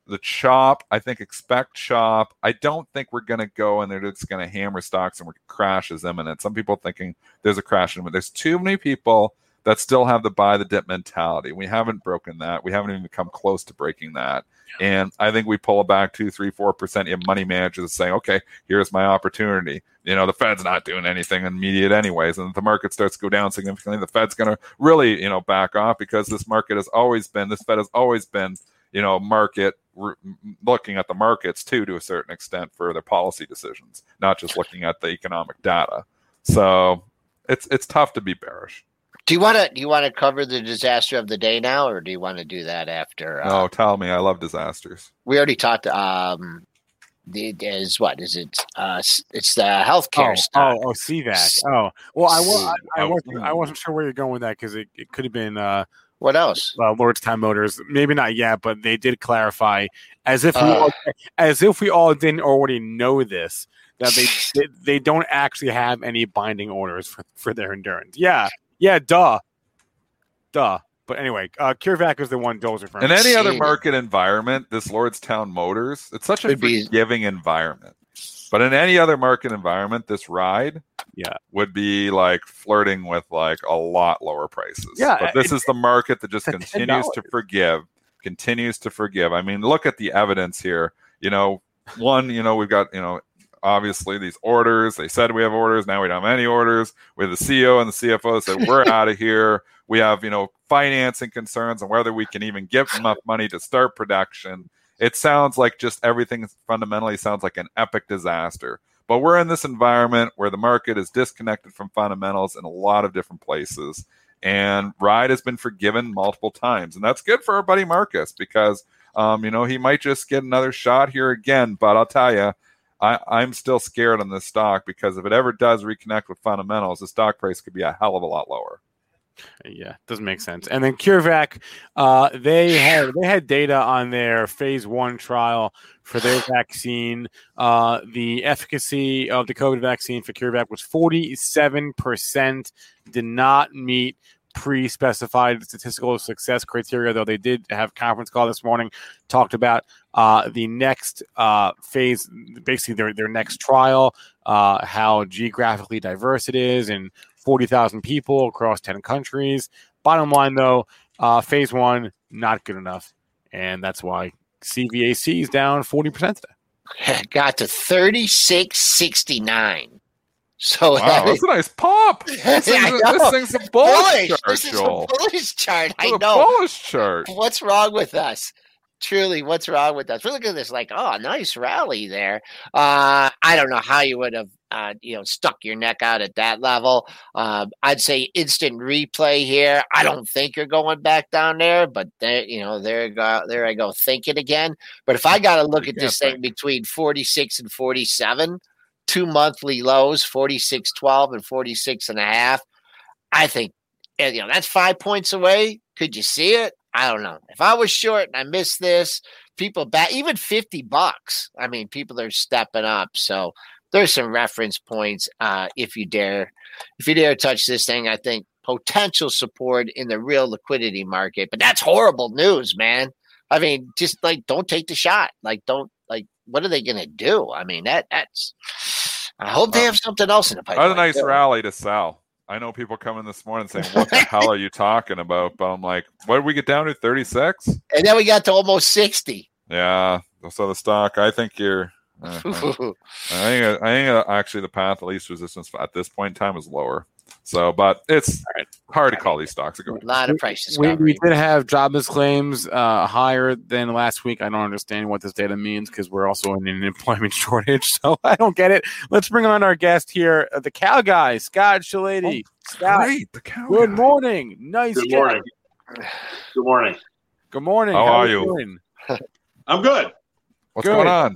the chop. I think expect chop. I don't think we're going to go and they're just going to hammer stocks and crash is imminent. Some people thinking there's a crash imminent. There's too many people that still have the buy the dip mentality. We haven't broken that. We haven't even come close to breaking that. And I think we pull back two, three, four percent. You have money managers saying, "Okay, here's my opportunity." You know, the Fed's not doing anything immediate, anyways, and if the market starts to go down significantly. The Fed's going to really, you know, back off because this market has always been, this Fed has always been, you know, market looking at the markets too, to a certain extent, for their policy decisions, not just looking at the economic data. So it's it's tough to be bearish. Do you want to do you want to cover the disaster of the day now, or do you want to do that after? Uh, No, tell me, I love disasters. We already talked. Um, the is what is it? Uh, it's the healthcare Oh, stock. oh, oh, CVAC. Oh, well, I, wa- I, I, Oh, wasn't, I wasn't sure where you're going with that because it, it could have been uh, What else? uh, Lordstown Motors. Maybe not yet, but they did clarify, as if we Uh. all, as if we all didn't already know this, that they, [laughs] they they don't actually have any binding orders for, for their endurance. Yeah, yeah, duh, duh. But anyway, uh, CureVac is the one Joel's referring. In any other market environment, this Lordstown Motors, it's such a Would be- forgiving environment. But in any other market environment, this ride, Yeah. would be like flirting with like a lot lower prices. Yeah, but this it- is the market that just continues to $10. forgive, continues to forgive. I mean, look at the evidence here. You know, one, you know, we've got you know obviously these orders. They said we have orders. Now we don't have any orders. We have the CEO and the CFO said we're [laughs] out of here. We have you know financing concerns and whether we can even give [laughs] enough money to start production. It sounds like just everything fundamentally sounds like an epic disaster. But we're in this environment where the market is disconnected from fundamentals in a lot of different places. And Ride has been forgiven multiple times. And that's good for our buddy Marcus because, um, you know, he might just get another shot here again. But I'll tell you, I, I'm still scared on this stock because if it ever does reconnect with fundamentals, the stock price could be a hell of a lot lower. Yeah, it doesn't make sense. And then CureVac, uh, they had they had data on their phase one trial for their vaccine. Uh, the efficacy of the COVID vaccine for CureVac was forty seven percent. Did not meet pre-specified statistical success criteria, though they did have conference call this morning, talked about uh, the next uh, phase, basically their their next trial, uh, how geographically diverse it is, and 40,000 people across 10 countries. Bottom line, though, uh, phase one, not good enough. And that's why CVAC is down 40% today. [laughs] got to 3669. So Wow, that that's a nice pop. [laughs] This know. this thing's a bullish bullish. chart, This is a bullish chart. I know. bullish chart. What's wrong with us? Truly, what's wrong with us? We look at this like, oh, nice rally there. Uh, I don't know how you would have, uh, you know, stuck your neck out at that level. Um, I'd say instant replay here. I don't think you're going back down there, but there, you know, there go, there I go thinking again. But if I got to look at this thing between 46 and 47, two monthly lows, 46.12 and 46 and a half, I think, you know, that's five points away. Could you see it? I don't know. If I was short and I missed this, people back even 50 bucks. I mean, people are stepping up. So there's some reference points. Uh, if you dare, if you dare touch this thing, I think potential support in the real liquidity market. But that's horrible news, man. I mean, just like don't take the shot. Like, don't like what are they gonna do? I mean, that that's I hope they have something else in the pipeline. That's a nice rally to sell. I know people coming this morning saying, "What the [laughs] hell are you talking about?" But I'm like, "What did we get down to? 36?" And then we got to almost 60. Yeah. So the stock, I think you're. [laughs] uh, I think I think uh, actually the path of least resistance at this point in time is lower. So, but it's hard to call these stocks. Go a lot of price We, discovery. we did have jobless claims uh, higher than last week. I don't understand what this data means because we're also in an [laughs] employment shortage. [laughs] So I don't get it. Let's bring on our guest here, uh, the cow guy, Scott Shellady. Scott, Great, the cow. good guy. morning. Nice Good job. morning. Good morning. Good morning. How are you you? doing? [laughs] I'm good. What's Good. going on?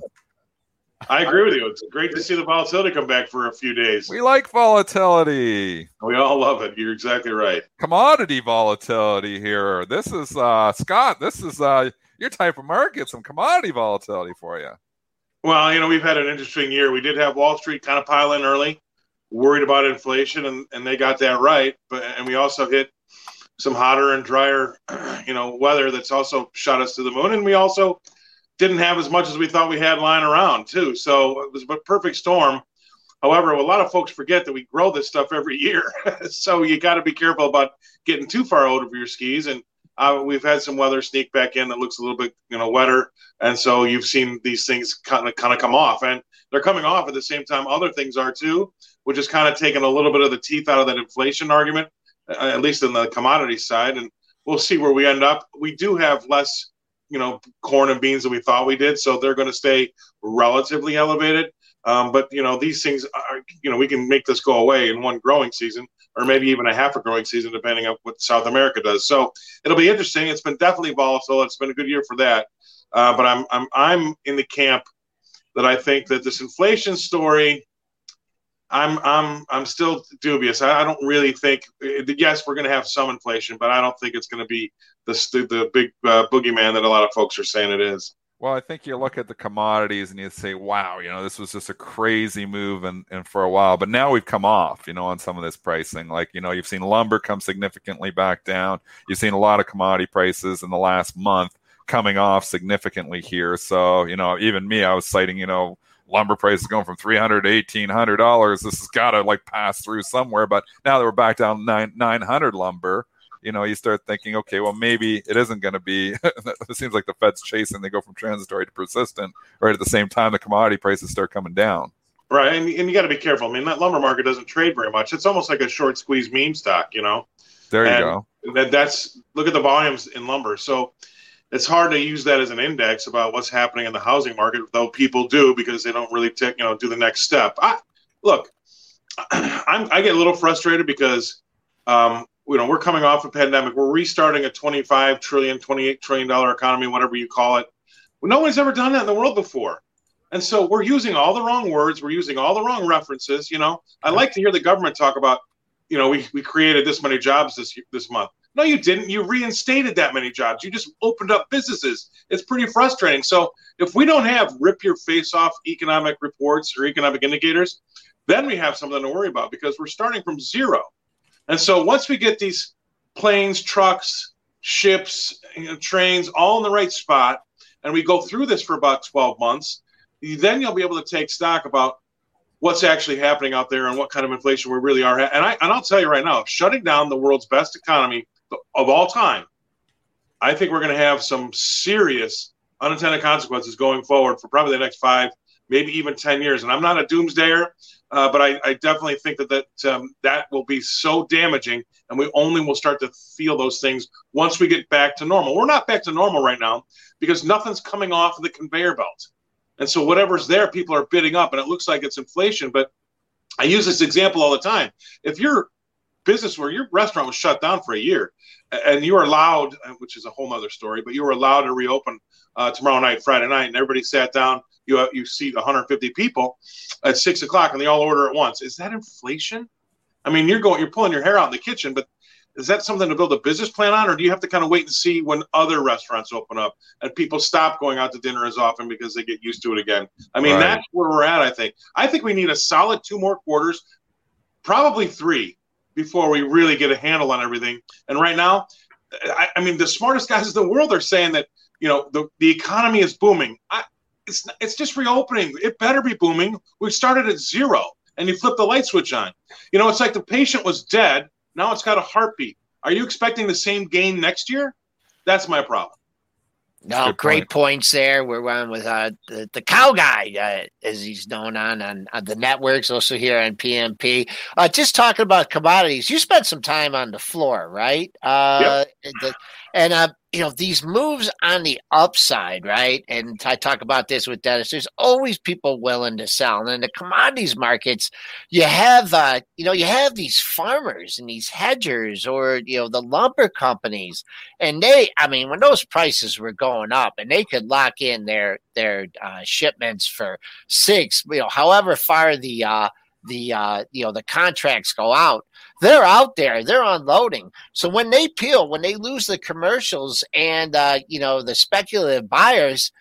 I agree with you. It's great to see the volatility come back for a few days. We like volatility. We all love it. You're exactly right. Commodity volatility here. This is uh Scott. This is uh your type of market. Some commodity volatility for you. Well, you know, we've had an interesting year. We did have Wall Street kind of pile in early, worried about inflation, and, and they got that right. But and we also hit some hotter and drier, [clears throat] you know, weather that's also shot us to the moon. And we also didn't have as much as we thought we had lying around too. So it was a perfect storm. However, a lot of folks forget that we grow this stuff every year. [laughs] so you got to be careful about getting too far out of your skis. And uh, we've had some weather sneak back in that looks a little bit, you know, wetter. And so you've seen these things kind of kind of come off, and they're coming off at the same time. Other things are too, which is kind of taking a little bit of the teeth out of that inflation argument, at least in the commodity side. And we'll see where we end up. We do have less, you know, corn and beans that we thought we did, so they're going to stay relatively elevated. Um, but you know, these things are, you know, we can make this go away in one growing season, or maybe even a half a growing season, depending on what South America does. So it'll be interesting. It's been definitely volatile. It's been a good year for that. Uh, but I'm I'm I'm in the camp that I think that this inflation story. I'm I'm I'm still dubious. I, I don't really think. Yes, we're going to have some inflation, but I don't think it's going to be the the big uh, boogeyman that a lot of folks are saying it is. Well, I think you look at the commodities and you say, wow, you know, this was just a crazy move and, and for a while. But now we've come off, you know, on some of this pricing. Like, you know, you've seen lumber come significantly back down. You've seen a lot of commodity prices in the last month coming off significantly here. So, you know, even me, I was citing, you know, lumber prices going from 300 to 1800 dollars this has got to like pass through somewhere but now that we're back down 9 900 lumber you know, you start thinking, okay, well, maybe it isn't going to be. [laughs] it seems like the Fed's chasing; they go from transitory to persistent, right at the same time the commodity prices start coming down. Right, and, and you got to be careful. I mean, that lumber market doesn't trade very much. It's almost like a short squeeze meme stock, you know. There you and go. That, that's look at the volumes in lumber. So it's hard to use that as an index about what's happening in the housing market, though people do because they don't really take, you know, do the next step. I look, [clears throat] I'm, I get a little frustrated because um, you know, we're coming off a pandemic. We're restarting a 25 trillion, 28 trillion dollar economy, whatever you call it. Well, no one's ever done that in the world before. And so we're using all the wrong words. We're using all the wrong references. You know, I like to hear the government talk about, you know, we, we created this many jobs this this month. No, you didn't. You reinstated that many jobs. You just opened up businesses. It's pretty frustrating. So if we don't have rip your face off economic reports or economic indicators, then we have something to worry about because we're starting from zero. And so once we get these planes, trucks, ships, you know, trains all in the right spot, and we go through this for about 12 months, then you'll be able to take stock about what's actually happening out there and what kind of inflation we really are. And I and I'll tell you right now, shutting down the world's best economy of all time, I think we're going to have some serious unintended consequences going forward for probably the next five, maybe even 10 years. And I'm not a doomsdayer. Uh, but I, I, definitely think that that um, that will be so damaging, and we only will start to feel those things once we get back to normal. We're not back to normal right now because nothing's coming off of the conveyor belt, and so whatever's there, people are bidding up, and it looks like it's inflation. But I use this example all the time. If your business where your restaurant was shut down for a year, and you were allowed, which is a whole other story, but you were allowed to reopen uh, tomorrow night, Friday night, and everybody sat down you uh, you seat 150 people at six o'clock and they all order at once. Is that inflation? I mean, you're going, you're pulling your hair out in the kitchen, but is that something to build a business plan on, or do you have to kind of wait and see when other restaurants open up and people stop going out to dinner as often because they get used to it again? I mean, right. that's where we're at. I think. I think we need a solid two more quarters, probably three, before we really get a handle on everything. And right now, I, I mean, the smartest guys in the world are saying that you know the the economy is booming. I, it's it's just reopening. It better be booming. We started at zero, and you flip the light switch on. You know, it's like the patient was dead. Now it's got a heartbeat. Are you expecting the same gain next year? That's my problem. No, great point. points there. We're on with uh, the, the cow guy, uh, as he's known on, on, on the networks, also here on PMP. Uh, just talking about commodities, you spent some time on the floor, right? Uh, yep. the, and uh, you know these moves on the upside, right? And I talk about this with Dennis. There's always people willing to sell, and in the commodities markets, you have uh, you know you have these farmers and these hedgers, or you know the lumber companies, and they, I mean, when those prices were going up, and they could lock in their their uh, shipments for six, you know, however far the uh, the uh, you know the contracts go out they're out there. They're unloading. So when they peel when they lose the commercials and uh, you know the speculative buyers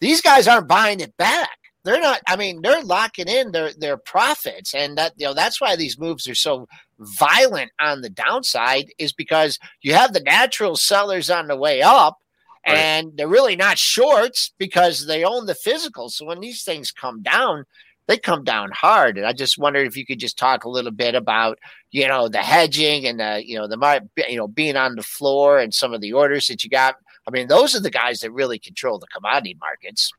these guys aren't buying it back. They're not i mean they're locking in their their profits. And that you know that's why these moves are so violent on the downside is because you have the natural sellers on the way up right. and they're really not shorts because they own the physical. So when these things come down they come down hard. And I just wondered if you could just talk a little bit about, you know, the hedging and the, you know, the, you know, being on the floor and some of the orders that you got. I mean, those are the guys that really control the commodity markets.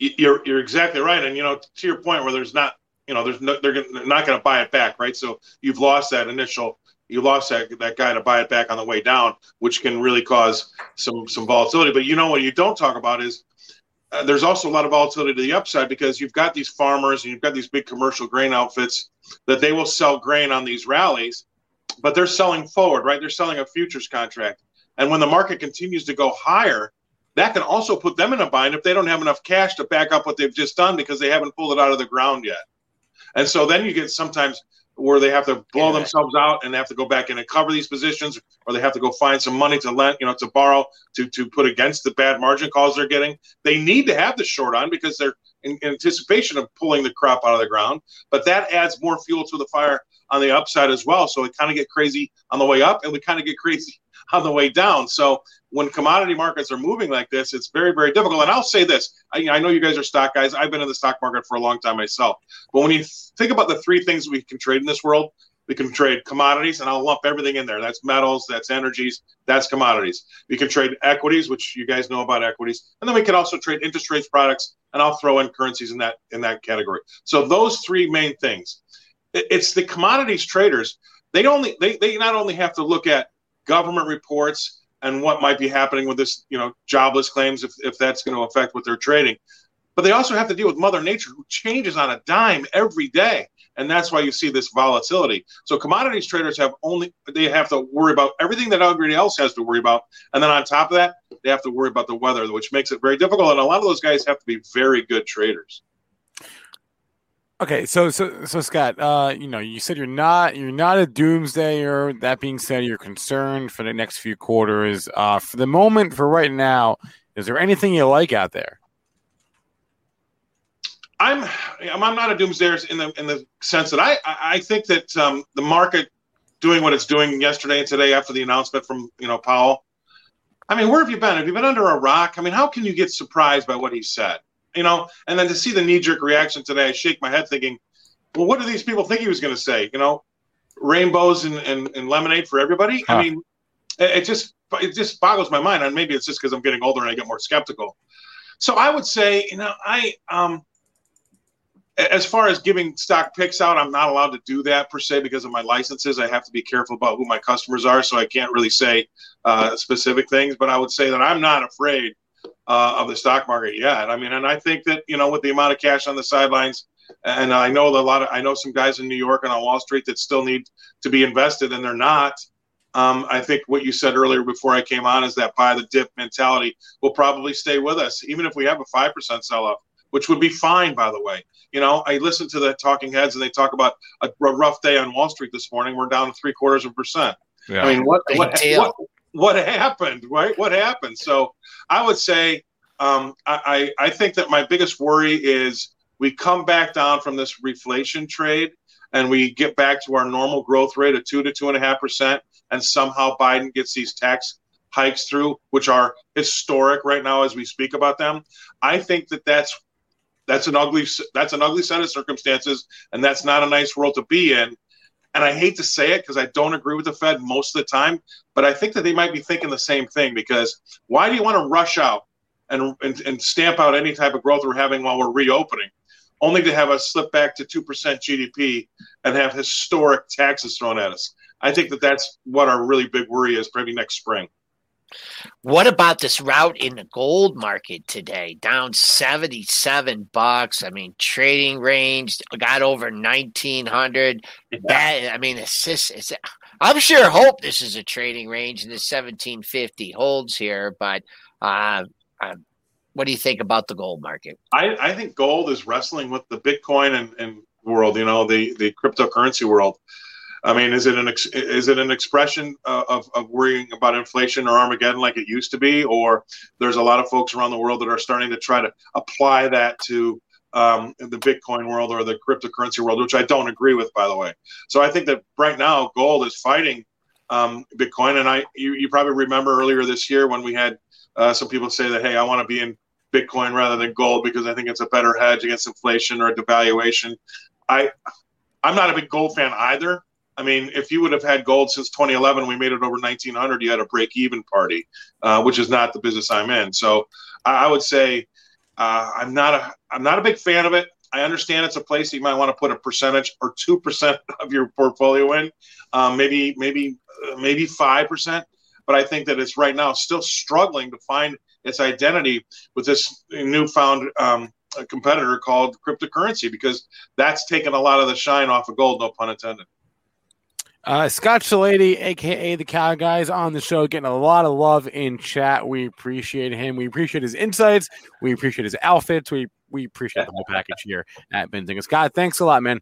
You're, you're exactly right. And, you know, to your point where there's not, you know, there's no, they're not going to buy it back. Right. So you've lost that initial, you lost that, that guy to buy it back on the way down, which can really cause some, some volatility. But you know, what you don't talk about is, uh, there's also a lot of volatility to the upside because you've got these farmers and you've got these big commercial grain outfits that they will sell grain on these rallies, but they're selling forward, right? They're selling a futures contract. And when the market continues to go higher, that can also put them in a bind if they don't have enough cash to back up what they've just done because they haven't pulled it out of the ground yet. And so then you get sometimes where they have to blow Yeah. themselves out and they have to go back in and cover these positions, or they have to go find some money to lend, you know, to borrow to to put against the bad margin calls they're getting. They need to have the short on because they're in, in anticipation of pulling the crop out of the ground. But that adds more fuel to the fire on the upside as well. So it kind of get crazy on the way up, and we kind of get crazy [laughs] on the way down. So when commodity markets are moving like this, it's very, very difficult. And I'll say this: I, I know you guys are stock guys. I've been in the stock market for a long time myself. But when you think about the three things we can trade in this world, we can trade commodities, and I'll lump everything in there. That's metals, that's energies, that's commodities. We can trade equities, which you guys know about equities, and then we can also trade interest rates products, and I'll throw in currencies in that in that category. So those three main things. It's the commodities traders. They only they, they not only have to look at government reports and what might be happening with this, you know, jobless claims if, if that's going to affect what they're trading. But they also have to deal with Mother Nature, who changes on a dime every day, and that's why you see this volatility. So commodities traders have only they have to worry about everything that everybody else has to worry about, and then on top of that, they have to worry about the weather, which makes it very difficult. And a lot of those guys have to be very good traders. Okay, so so so Scott, uh, you know, you said you're not you're not a doomsdayer. That being said, you're concerned for the next few quarters. Uh, for the moment, for right now, is there anything you like out there? I'm I'm not a doomsdayer in the in the sense that I I I think that um, the market doing what it's doing yesterday and today after the announcement from you know Powell. I mean, where have you been? Have you been under a rock? I mean, how can you get surprised by what he said? You know, and then to see the knee jerk reaction today, I shake my head thinking, well, what do these people think he was going to say? You know, rainbows and, and, and lemonade for everybody. Huh. I mean, it, it just it just boggles my mind, and maybe it's just because I'm getting older and I get more skeptical. So I would say, you know, I um, as far as giving stock picks out, I'm not allowed to do that per se because of my licenses. I have to be careful about who my customers are, so I can't really say uh, specific things. But I would say that I'm not afraid uh, of the stock market yet. I mean, and I think that you know, with the amount of cash on the sidelines, and I know a lot of I know some guys in New York and on Wall Street that still need to be invested, and they're not. Um, I think what you said earlier before I came on is that buy the dip mentality will probably stay with us, even if we have a five percent sell off, which would be fine, by the way. You know, I listened to the talking heads and they talk about a, a rough day on Wall Street this morning. We're down to three quarters of a percent. Yeah. I mean, what what, what what happened? Right? What happened? So I would say um, I, I I think that my biggest worry is we come back down from this reflation trade and we get back to our normal growth rate of two to two and a half percent, and somehow Biden gets these tax hikes through, which are historic right now as we speak about them. I think that that's that's an ugly that's an ugly set of circumstances, and that's not a nice world to be in. And I hate to say it because I don't agree with the Fed most of the time, but I think that they might be thinking the same thing. Because why do you want to rush out and, and, and stamp out any type of growth we're having while we're reopening, only to have us slip back to 2% GDP and have historic taxes thrown at us? I think that that's what our really big worry is maybe next spring. What about this rout in the gold market today? Down 77 bucks. I mean, trading range got over 1900. That, I mean, it's just, it's, I'm sure hope this is a trading range and the 1750 holds here, but uh, uh, what do you think about the gold market? I, I think gold is wrestling with the Bitcoin and, and world, you know, the, the cryptocurrency world. I mean, is it an ex- is it an expression uh, of, of worrying about inflation or Armageddon like it used to be, or there's a lot of folks around the world that are starting to try to apply that to um, the Bitcoin world or the cryptocurrency world, which I don't agree with, by the way. So I think that right now gold is fighting um, Bitcoin, and I you, you probably remember earlier this year when we had uh, some people say that hey, I want to be in Bitcoin rather than gold because I think it's a better hedge against inflation or devaluation. I I'm not a big gold fan either. I mean, if you would have had gold since 2011, we made it over 1900. You had a break-even party, uh, which is not the business I'm in. So I, I would say uh, I'm not a I'm not a big fan of it. I understand it's a place you might want to put a percentage or two percent [laughs] of your portfolio in, um, maybe maybe uh, maybe five percent. But I think that it's right now still struggling to find its identity with this newfound um, competitor called cryptocurrency because that's taken a lot of the shine off of gold. No pun intended. Uh, Scott Shellady, aka the Cow Guys, on the show, getting a lot of love in chat. We appreciate him. We appreciate his insights. We appreciate his outfits. We we appreciate the whole package here at Benzinga. Scott, thanks a lot, man.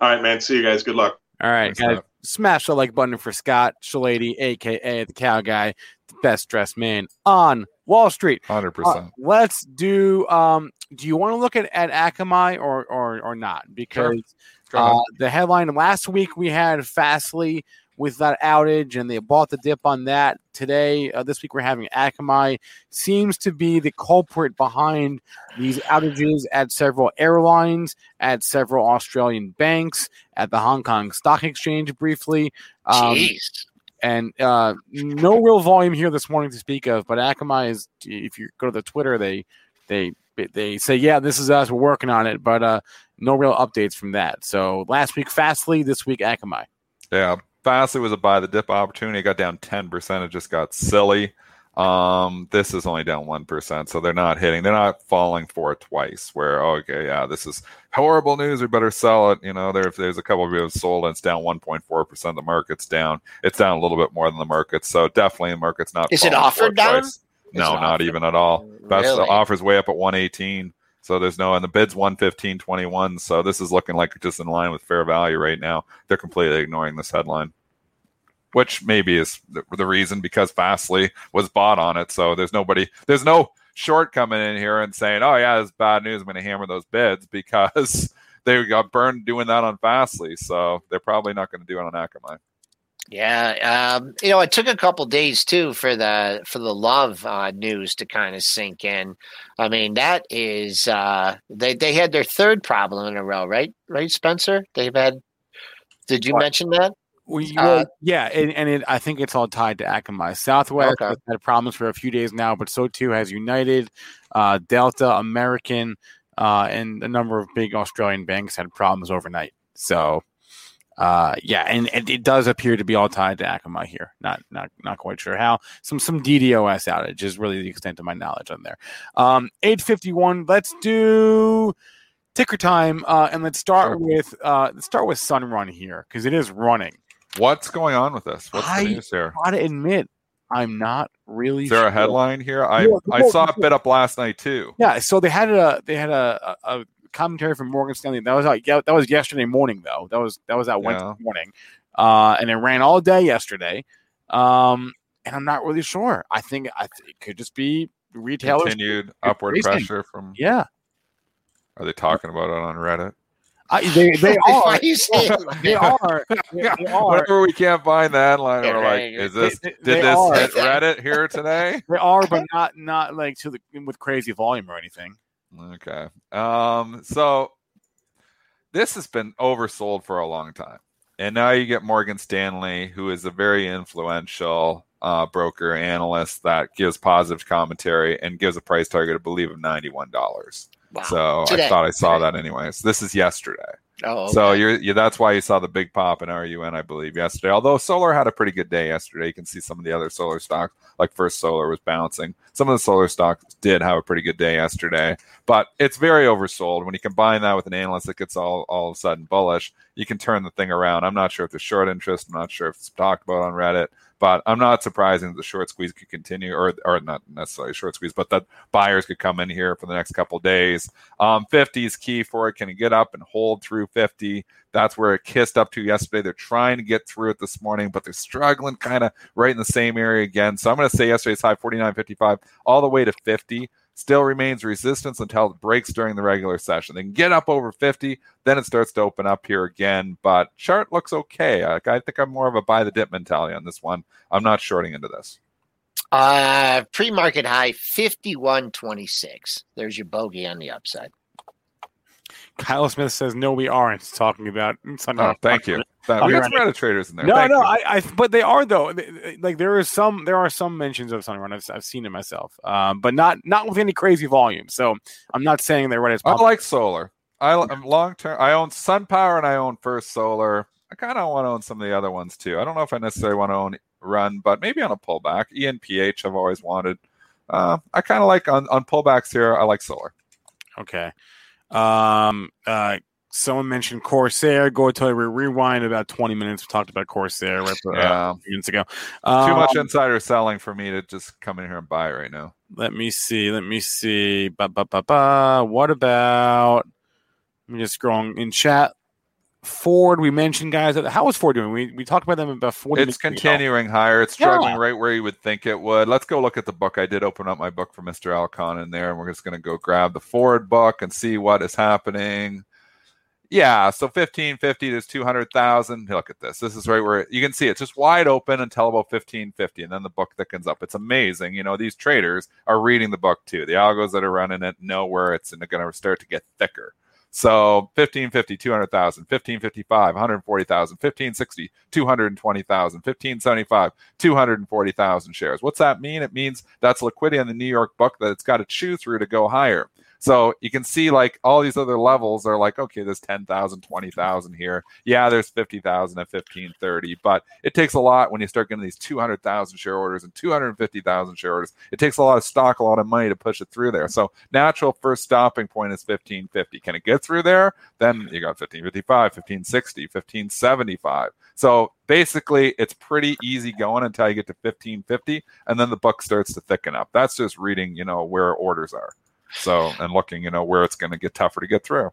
All right, man. See you guys. Good luck. All right, What's guys, up? smash the like button for Scott Shellady, aka the Cow Guy, the best dressed man on Wall Street. Hundred Uh, percent. let's do. Um, do you want to look at at Akamai or or or not? Because uh, the headline last week we had Fastly with that outage, and they bought the dip on that. Today, uh, this week we're having Akamai. Seems to be the culprit behind these outages at several airlines, at several Australian banks, at the Hong Kong Stock Exchange briefly. Um, Jeez. and uh, no real volume here this morning to speak of. But Akamai is, if you go to the Twitter, they they they say, yeah, this is us, we're working on it, but uh, no real updates from that. So last week Fastly, this week Akamai. Yeah, Fastly was a buy the dip opportunity. It got down ten percent. It just got silly. Um, this is only down one percent, so they're not hitting. They're not falling for it twice. Where okay, yeah, this is horrible news. We better sell it. You know, there if there's a couple of people sold and it's down one point four percent. The market's down. It's down a little bit more than the market. So definitely the market's not. Is it falling for offered down? twice. No, not even at all. That's the offer's way up at 118. So there's no, and the bid's 115.21. So this is looking like just in line with fair value right now. They're completely ignoring this headline, which maybe is the, the reason because Fastly was bought on it. So there's nobody, there's no short coming in here and saying, oh, yeah, it's bad news. I'm going to hammer those bids because [laughs] they got burned doing that on Fastly. So they're probably not going to do it on Akamai. Yeah, um, you know, it took a couple days too for the for the love uh, news to kind of sink in. I mean, that is uh, they they had their third problem in a row, right? Right, Spencer? They've had. Did you What? mention that? We, Uh, yeah, and, and it, I think it's all tied to Akamai. Southwest Okay. has had problems for a few days now, but so too has United, uh, Delta, American, uh, and a number of big Australian banks had problems overnight. So, uh, yeah, and, and it does appear to be all tied to Akamai here. Not not not quite sure how. Some some DDoS outage is really the extent of my knowledge on there. Um, eight fifty one. Let's do ticker time, uh, and let's start Sure. with uh, let's start with Sunrun here because it is running. What's going on with this? What's I- the news here? gotta admit, I'm not really. Is there sure. a headline here? I Yeah, I saw it bit up last night too. Yeah, so they had a they had a, a, a commentary from Morgan Stanley. That was out. Yeah, that was yesterday morning though. That was that was out Wednesday Yeah. morning, uh, and it ran all day yesterday. Um, and I'm not really sure. I think I th- it could just be retailers. Continued upward racing. pressure from. Yeah, Are they talking about it on Reddit? I, they they [laughs] are. are you saying They are. They, they [laughs] are. Whenever we can't find the headline, we're like, "Is this? they- did they this are. hit Reddit here today?" They are, but [laughs] not not like to the with crazy volume or anything. Okay. Um. So this has been oversold for a long time, and now you get Morgan Stanley, who is a very influential uh, broker analyst that gives positive commentary and gives a price target, I believe, of ninety-one dollars. Wow. So Today. I thought I saw Today. that anyways. This is yesterday. Oh, okay. So you're, you that's why you saw the big pop in RUN, I believe, yesterday. Although solar had a pretty good day yesterday, you can see some of the other solar stocks, like First Solar, was bouncing. Some of the solar stocks did have a pretty good day yesterday, but it's very oversold. When you combine that with an analyst that gets all all of a sudden bullish, you can turn the thing around. I'm not sure if there's short interest. I'm not sure if it's talked about on Reddit. But I'm not surprising that the short squeeze could continue, or or not necessarily short squeeze, but that buyers could come in here for the next couple days. Um, 50 is key for it. Can it get up and hold through 50? That's where it kissed up to yesterday. They're trying to get through it this morning, but they're struggling kind of right in the same area again. So I'm going to say yesterday's high 49.55 all the way to 50. Still remains resistance until it breaks during the regular session. They can get up over 50, then it starts to open up here again. But chart looks okay. I, I think I'm more of a buy the dip mentality on this one. I'm not shorting into this. uh, pre-market high fifty-one twenty-six. There's your bogey on the upside. Kyle Smith says no, we aren't talking about. Sunrun. Oh, thank you. [laughs] That, I'm we got some Reddit traders in there. No, Thank no. I, I, but they are though. Like there is some, there are some mentions of Sunrun. I've, I've seen it myself, um, but not, not with any crazy volume. So I'm not saying they're right as I like solar. I am long term. I own SunPower and I own First Solar. I kind of want to own some of the other ones too. I don't know if I necessarily want to own Run, but maybe on a pullback. ENPH I've always wanted. Uh, I kind of like on on pullbacks here. I like solar. Okay. Um, uh, someone mentioned Corsair. Go to rewind about 20 minutes. We talked about Corsair right uh, Yeah, a few minutes ago. too Um, much insider selling for me to just come in here and buy right now. Let me see. Let me see. Ba, ba, ba, ba. What about? Let me just scrolling in chat. Ford, we mentioned guys. How is Ford doing? We, we talked about them about 40 It's minutes ago. continuing higher. It's struggling Yeah. right where you would think it would. Let's go look at the book. I did open up my book for Mr. Alcon in there, and we're just going to go grab the Ford book and see what is happening. Yeah, so 1550 there's 200,000. Look at this. This is right where you can see it's just wide open until about 1550 and then the book thickens up. It's amazing. You know, these traders are reading the book too. The algos that are running it know where it's going to start to get thicker. So 1550, 200,000, 1555, 140,000, 1560, 220,000, 1575, 240,000 shares. What's that mean? It means that's liquidity on the New York book that it's got to chew through to go higher. So you can see like all these other levels are like, okay, there's 10,000, 20,000 here. Yeah, there's 50,000 at 1530, but it takes a lot when you start getting these 200,000 share orders and 250,000 share orders. It takes a lot of stock, a lot of money to push it through there. So natural first stopping point is 1550. Can it get through there? Then you got 1555, 1560, 1575. So basically, it's pretty easy going until you get to 1550, and then the book starts to thicken up. That's just reading, you know, where orders are. So, and looking, you know, where it's going to get tougher to get through.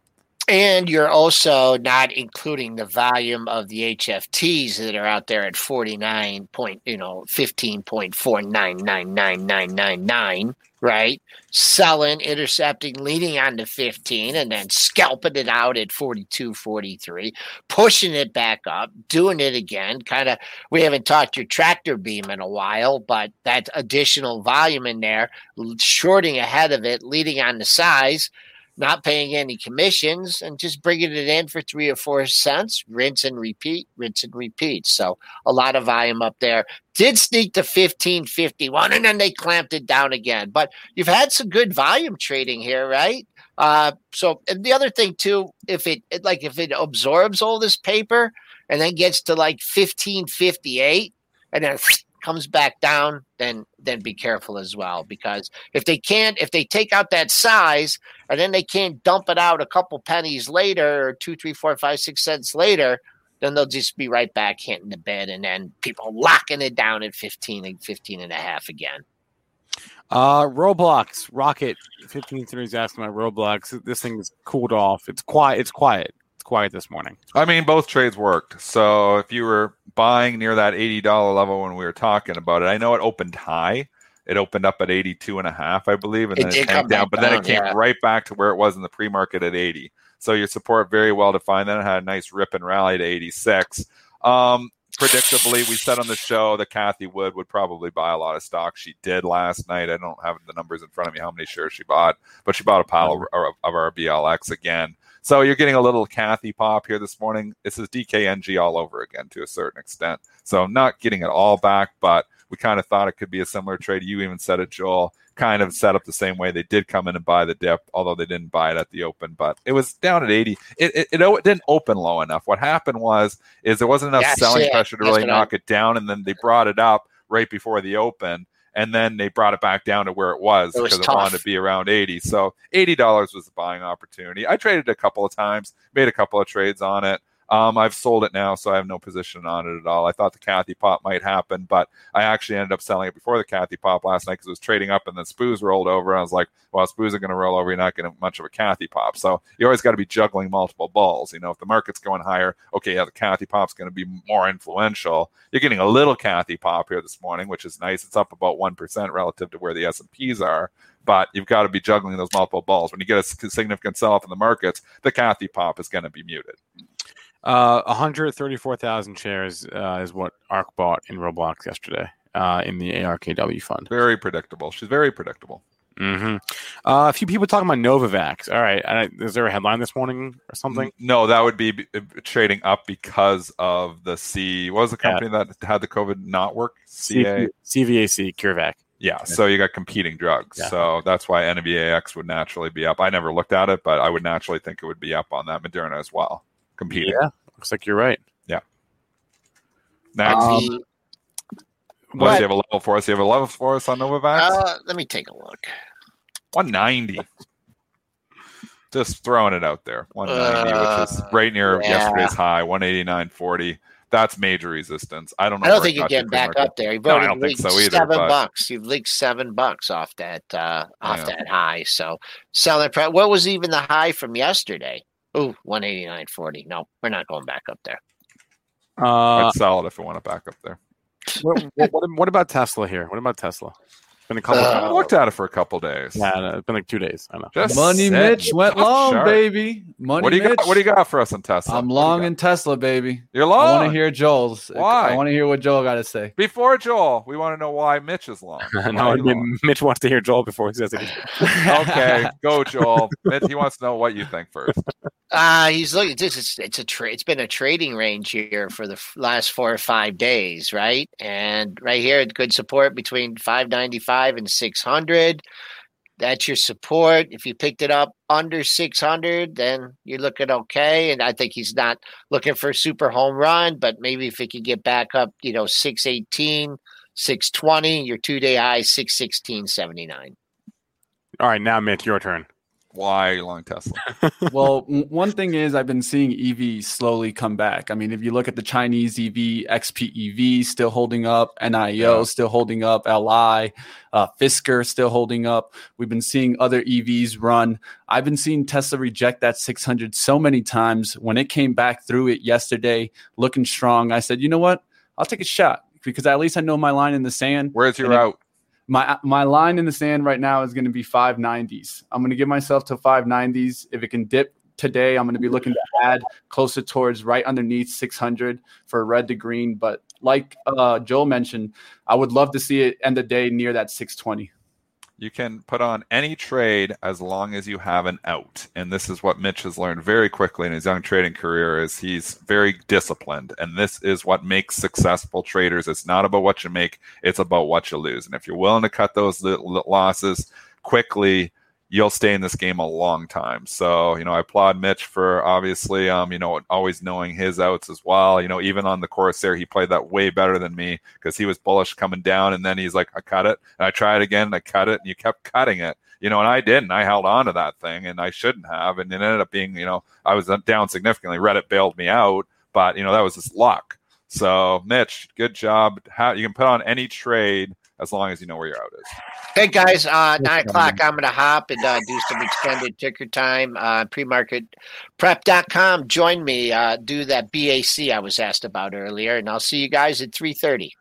And you're also not including the volume of the HFTs that are out there at 49 point, you know, 15.4999999, right? Selling, intercepting, leading on to 15, and then scalping it out at 42, 43, pushing it back up, doing it again. Kind of, we haven't talked your tractor beam in a while, but that additional volume in there, shorting ahead of it, leading on the size not paying any commissions and just bringing it in for three or four cents, rinse and repeat, rinse and repeat. So a lot of volume up there. Did sneak to 1551 and then they clamped it down again. But you've had some good volume trading here, right? Uh, so and the other thing too, if it like if it absorbs all this paper and then gets to like 1558 and then comes back down, then then be careful as well because if they can't, if they take out that size and then they can't dump it out a couple pennies later or two, three, four, five, six cents later, then they'll just be right back hitting the bed and then people locking it down at 15 and 15 and a half again. Uh, Roblox Rocket fifteen three is asking about Roblox. This thing is cooled off. It's quiet. It's quiet. It's quiet this morning. I mean, both trades worked. So if you were buying near that $80 level when we were talking about it, I know it opened high. It opened up at 82 and a half, I believe, and It then it came tanked down, but then it came yeah. right back to where it was in the pre-market at 80. So your support very well defined. Then it had a nice rip and rally to 86. Um, predictably, we said on the show that Cathie Wood would probably buy a lot of stock. She did last night. I don't have the numbers in front of me how many shares she bought, but she bought a pile of, of, of our BLX again. So you're getting a little Cathie pop here this morning. This is DKNG all over again to a certain extent. So not getting it all back, but we kind of thought it could be a similar trade. You even said it, Joel. Kind of set up the same way. They did come in and buy the dip, although they didn't buy it at the open. But it was down at 80. It it, it, it didn't open low enough. What happened was is there wasn't enough That's selling it. pressure to That's really what I- knock it down, and then they brought it up right before the open. And then they brought it back down to where it was It was because it tough. wanted to be around 80. So $80 was the buying opportunity. I traded a couple of times, made a couple of trades on it. Um, I've sold it now, so I have no position on it at all. I thought the Cathie pop might happen, but I actually ended up selling it before the Cathie pop last night because it was trading up and then Spoos rolled over. I was like, well, Spoos are going to roll over. You're not getting much of a Cathie pop. So you always got to be juggling multiple balls. You know, if the market's going higher, okay, yeah, the Cathie pop's going to be more influential. You're getting a little Cathie pop here this morning, which is nice. It's up about 1% relative to where the S&Ps are but you've got to be juggling those multiple balls. When you get a significant sell off in the markets, the Cathie pop is going to be muted. Uh, 134,000 shares uh, is what ARK bought in Roblox yesterday uh, in the ARKW fund. Very predictable. She's very predictable. hmm Uh, a few people talking about Novavax. All right. I, is there a headline this morning or something? No, that would be b- trading up because of the C. What was the Yeah. company that had the COVID not work? CA. CV CVAC, CureVac. Yeah, so you got competing drugs. Yeah. So that's why NVAX would naturally be up. I never looked at it, but I would naturally think it would be up on that Moderna as well. Competing. Yeah. Looks like you're right. Next, Um, The- what do you have a level for us? You have a level for us on Novavax? uh, let me take a look. 190. Just throwing it out there. 190, which is Uh, right near yeah. yesterday's high, 189.40. That's major resistance. I don't know. I don't think you're getting back pre-market. up there. You've No, I don't think so either, Seven but- bucks. You've leaked seven bucks off that uh, off Yeah. that high. So selling. Pre- what was even the high from yesterday? Ooh, 189.40. No, we're not going back up there. Uh, I'd sell it if it went back up there. what, what, what, what about Tesla here? What about Tesla? It's been a couple. Uh, I of haven't looked at it for a couple days. yeah, no, it's been like two days. I know. Just Money sit. Mitch went long, shark. baby. Money What do you Mitch. got? What do you got for us on Tesla? I'm What do you long in Tesla, baby. You're long. I want to hear Joel's. Why? I want to hear what Joel got to say. Before Joel, we want to know why Mitch is long. [laughs] No, are you? Mitch wants to hear Joel before he says it. [laughs] [laughs] okay, go Joel. Mitch, he wants to know what you think first. Uh he's looking. This is it's a tra- it's been a trading range here for the f- last four or five days, right? And right here, good support between five ninety five and six hundred. That's your support. If you picked it up under six hundred, then you're looking okay. And I think he's not looking for a super home run, but maybe if he could get back up, you know, 618, 620, your two day high, 616.79. All right, now Mitch, your turn. Why long Tesla? [laughs] well, one thing is I've been seeing EV slowly come back. I mean, if you look at the Chinese EV, XPEV still holding up, NIO Yeah. still holding up, LI, uh, Fisker still holding up. We've been seeing other EVs run. I've been seeing Tesla reject that 600 so many times. When it came back through it yesterday, looking strong, I said, you know what? I'll take a shot because at least I know my line in the sand. Where's your out? My my line in the sand right now is going to be 590s. I'm going to give myself to 590s. If it can dip today, I'm going to be looking to add closer towards right underneath 600 for red to green. But like uh, Joel mentioned, I would love to see it end the day near that 620. You can put on any trade as long as you have an out. And this is what Mitch has learned very quickly in his young trading career is he's very disciplined. And this is what makes successful traders. It's not about what you make, it's about what you lose. And if you're willing to cut those losses quickly, you'll stay in this game a long time. So, you know, I applaud Mitch for obviously, um, you know, always knowing his outs as well. You know, even on the Corsair, he played that way better than me because he was bullish coming down, and then he's like, I cut it, and I tried again, and I cut it, and you kept cutting it. You know, and I didn't. I held on to that thing, and I shouldn't have, and it ended up being, you know, I was down significantly. Reddit bailed me out, but you know that was just luck. So, Mitch, good job. How you can put on any trade as long as you know where your out is. Hey guys, uh, nine o'clock. I'm gonna hop and uh, do some extended ticker time. Uh, premarketprep.com. Join me. Uh, do that BAC I was asked about earlier, and I'll see you guys at three thirty.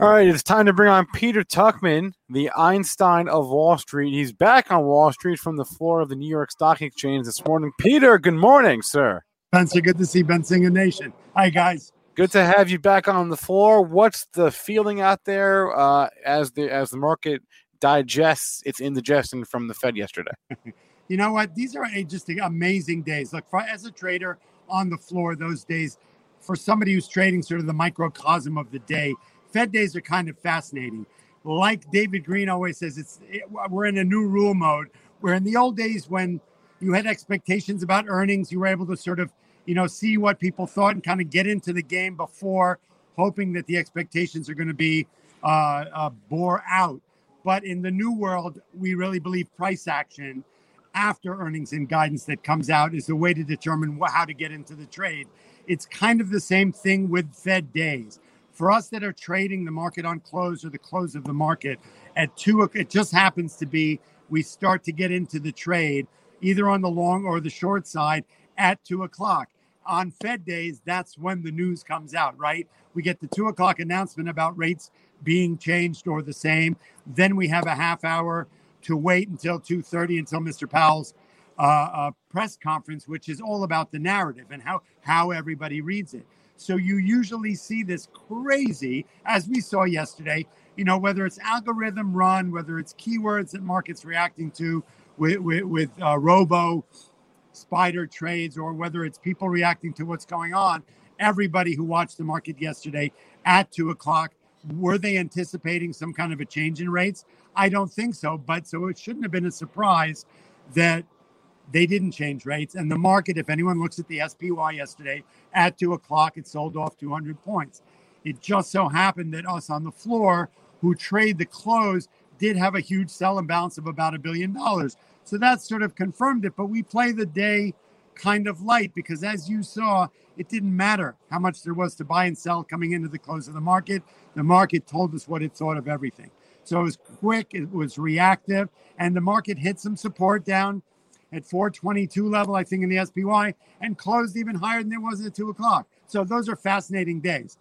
All right, it's time to bring on Peter Tuchman, the Einstein of Wall Street. He's back on Wall Street from the floor of the New York Stock Exchange this morning. Peter, good morning, sir. Spencer, good to see Benzinga Nation. Hi, guys. Good to have you back on the floor. What's the feeling out there uh, as the as the market digests its indigestion from the Fed yesterday? [laughs] You know what? These are just amazing days. Look, for, as a trader on the floor, those days, for somebody who's trading sort of the microcosm of the day, Fed days are kind of fascinating. Like David Green always says, it's it, we're in a new rule mode. Where in the old days, when you had expectations about earnings, you were able to sort of, you know, see what people thought and kind of get into the game before, hoping that the expectations are going to be uh, uh, bore out. But in the new world, we really believe price action after earnings and guidance that comes out is the way to determine wh- how to get into the trade. It's kind of the same thing with Fed days. For us that are trading the market on close or the close of the market at two, it just happens to be we start to get into the trade either on the long or the short side at two o'clock. On Fed days, that's when the news comes out, right? We get the two o'clock announcement about rates being changed or the same. Then we have a half hour to wait until 2.30 until mr powell's uh, uh, press conference which is all about the narrative and how how everybody reads it so you usually see this crazy as we saw yesterday you know whether it's algorithm run whether it's keywords that markets reacting to with with, with uh, robo spider trades or whether it's people reacting to what's going on everybody who watched the market yesterday at two o'clock were they anticipating some kind of a change in rates? I don't think so. But so it shouldn't have been a surprise that they didn't change rates. And the market, if anyone looks at the SPY yesterday at two o'clock, it sold off 200 points. It just so happened that us on the floor who trade the close did have a huge sell imbalance of about a billion dollars. So that sort of confirmed it. But we play the day kind of light because as you saw, it didn't matter how much there was to buy and sell coming into the close of the market. The market told us what it thought of everything. So it was quick, it was reactive, and the market hit some support down at 422 level, I think, in the SPY, and closed even higher than it was at two o'clock. So those are fascinating days.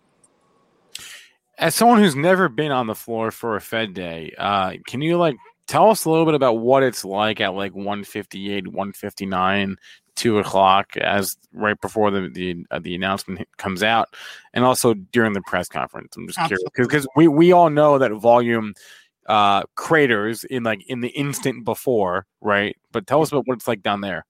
As someone who's never been on the floor for a Fed day, uh, can you like tell us a little bit about what it's like at like 158, 159, two o'clock, as right before the the, uh, the announcement comes out, and also during the press conference? I'm just Absolutely. curious because we we all know that volume uh craters in like in the instant before, right? But tell us about what it's like down there.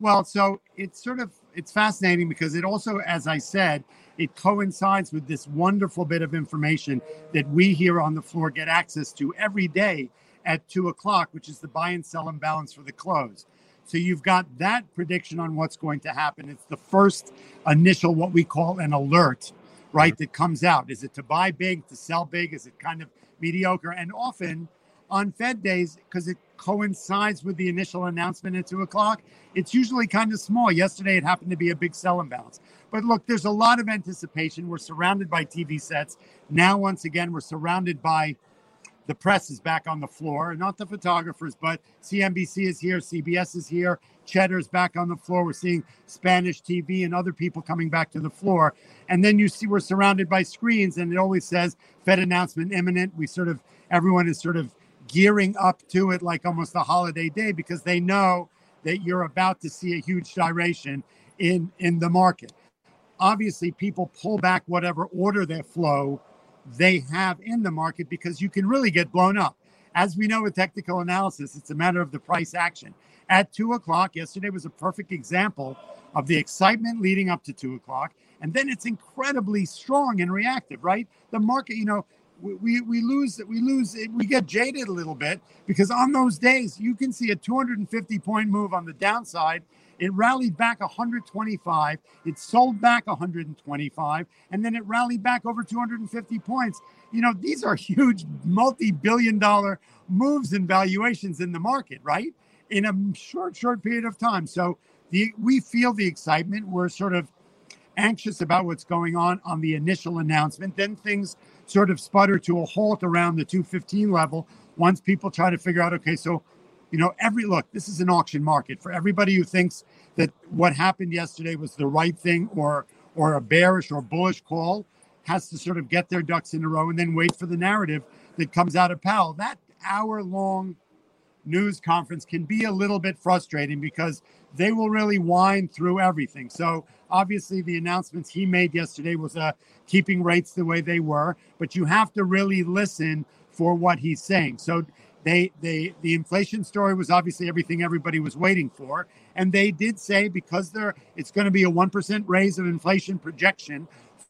Well, so it's sort of it's fascinating because it also, as I said, it coincides with this wonderful bit of information that we here on the floor get access to every day at two o'clock, which is the buy and sell imbalance for the close. So you've got that prediction on what's going to happen. It's the first initial what we call an alert, right? That comes out. Is it to buy big, to sell big? Is it kind of mediocre? And often on Fed days, because it coincides with the initial announcement at two o'clock, it's usually kind of small. Yesterday, it happened to be a big sell imbalance. But look, there's a lot of anticipation. We're surrounded by TV sets. Now, once again, we're surrounded by the press is back on the floor, not the photographers, but CNBC is here, CBS is here, Cheddar's back on the floor. We're seeing Spanish TV and other people coming back to the floor. And then you see we're surrounded by screens, and it always says Fed announcement imminent. We sort of, everyone is sort of gearing up to it like almost a holiday day because they know that you're about to see a huge gyration in in the market. Obviously, people pull back whatever order their flow they have in the market because you can really get blown up. As we know with technical analysis, it's a matter of the price action. At two o'clock, yesterday was a perfect example of the excitement leading up to two o'clock. And then it's incredibly strong and reactive, right? The market, you know, we, we, we lose we lose it, we get jaded a little bit because on those days you can see a 250 point move on the downside it rallied back 125 it sold back 125 and then it rallied back over 250 points. You know these are huge multi-billion dollar moves and valuations in the market right? In a short short period of time. So the we feel the excitement. We're sort of anxious about what's going on on the initial announcement. Then things sort of sputter to a halt around the 215 level once people try to figure out okay so you know every look this is an auction market for everybody who thinks that what happened yesterday was the right thing or or a bearish or bullish call has to sort of get their ducks in a row and then wait for the narrative that comes out of Powell that hour long news conference can be a little bit frustrating because they will really wind through everything. So obviously the announcements he made yesterday was uh, keeping rates the way they were, but you have to really listen for what he's saying. So they they the inflation story was obviously everything everybody was waiting for, and they did say because there it's going to be a one percent raise of inflation projection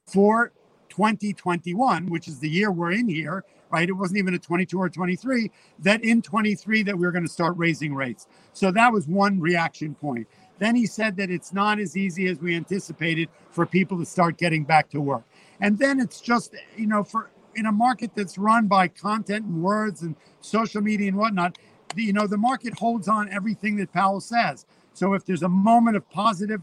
for 2021, which is the year we're in here, right? It wasn't even a 22 or 23, that in 23 that we are going to start raising rates. So that was one reaction point. Then he said that it's not as easy as we anticipated for people to start getting back to work. And then it's just, you know, for in a market that's run by content and words and social media and whatnot, the, you know, the market holds on everything that Powell says. So if there's a moment of positive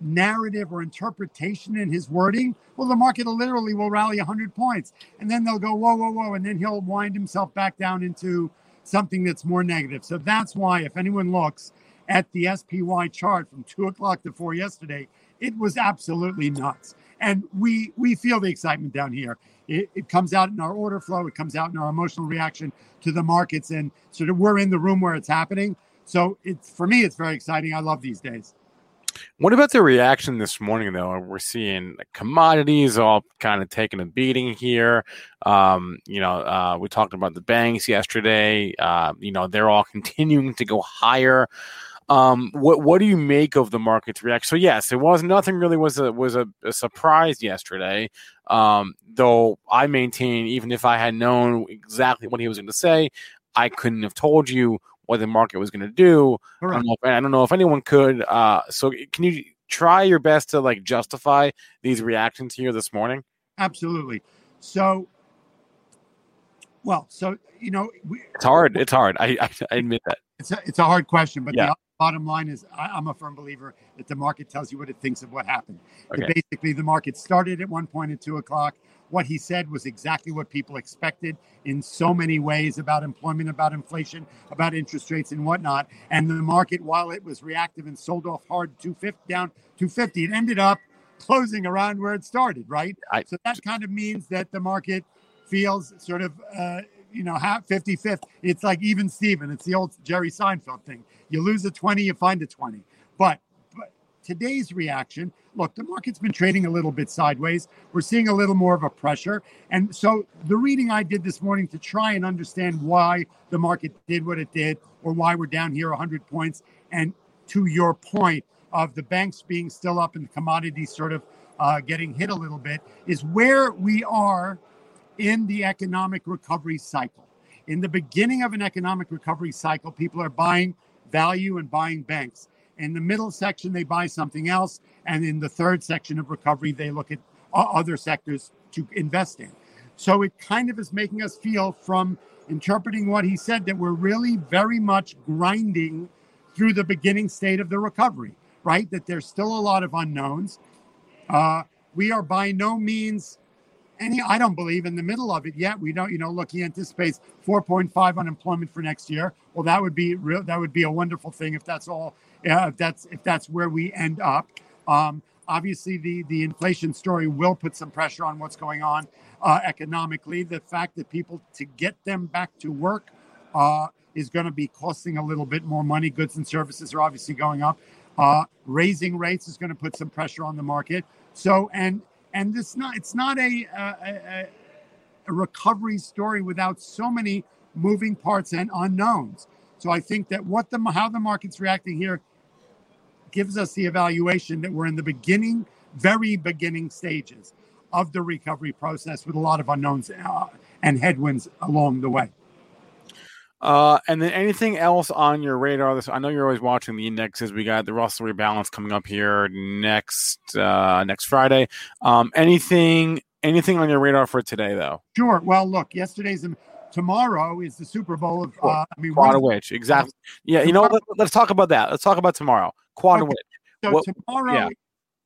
narrative or interpretation in his wording, well, the market literally will rally 100 points. And then they'll go, whoa, whoa, whoa. And then he'll wind himself back down into something that's more negative. So that's why, if anyone looks at the SPY chart from two o'clock to four yesterday, it was absolutely nuts. And we we feel the excitement down here. It, it comes out in our order flow. It comes out in our emotional reaction to the markets, and sort of we're in the room where it's happening. So it's for me, it's very exciting. I love these days. What about the reaction this morning, though? We're seeing commodities all kind of taking a beating here. Um, you know, uh, we talked about the banks yesterday. Uh, you know, they're all [laughs] continuing to go higher. Um, what what do you make of the market's reaction? So yes, it was nothing really was a was a, a surprise yesterday. Um, though I maintain even if I had known exactly what he was going to say, I couldn't have told you what the market was going to do. I don't, know if, I don't know if anyone could. Uh, so can you try your best to like justify these reactions here this morning? Absolutely. So, well, so you know, we, it's hard. It's hard. I, I, I admit that it's a, it's a hard question, but Yeah. the bottom line is I, am a firm believer that the market tells you what it thinks of what happened. Okay. That basically, the market started at one point at two o'clock. What he said was exactly what people expected in so many ways about employment, about inflation, about interest rates, and whatnot. And the market, while it was reactive and sold off hard 250 down 250, it ended up closing around where it started, right? I- so that kind of means that the market feels sort of uh, you know, half 50 50. It's like even Steven. It's the old Jerry Seinfeld thing. You lose a 20, you find a 20. But, but today's reaction look, the market's been trading a little bit sideways. We're seeing a little more of a pressure. And so the reading I did this morning to try and understand why the market did what it did or why we're down here 100 points. And to your point of the banks being still up and the commodities sort of uh, getting hit a little bit, is where we are in the economic recovery cycle. In the beginning of an economic recovery cycle, people are buying value and buying banks. In the middle section, they buy something else. And in the third section of recovery, they look at other sectors to invest in. So it kind of is making us feel from interpreting what he said that we're really very much grinding through the beginning state of the recovery, right? That there's still a lot of unknowns. Uh, we are by no means any i don't believe in the middle of it yet. We don't you know look he anticipates 4.5 unemployment for next year. Well that would be real that would be a wonderful thing if that's all uh, if that's if that's where we end up. Um, obviously the the inflation story will put some pressure on what's going on uh, economically. The fact that people to get them back to work uh, is going to be costing a little bit more money. Goods and services are obviously going up. Uh, raising rates is going to put some pressure on the market. So and and this not it's not a, a, a recovery story without so many moving parts and unknowns. So I think that what the how the market's reacting here gives us the evaluation that we're in the beginning, very beginning stages of the recovery process with a lot of unknowns uh, and headwinds along the way. Uh, and then anything else on your radar? This I know you're always watching the indexes. We got the Russell rebalance coming up here next uh, next Friday. Um, anything anything on your radar for today though? Sure. Well, look, yesterday's tomorrow is the Super Bowl of. Uh, I mean, Quad witch exactly? Yeah, you know what? Let, us talk about that. Let's talk about tomorrow. Quad okay. witch? So what, tomorrow,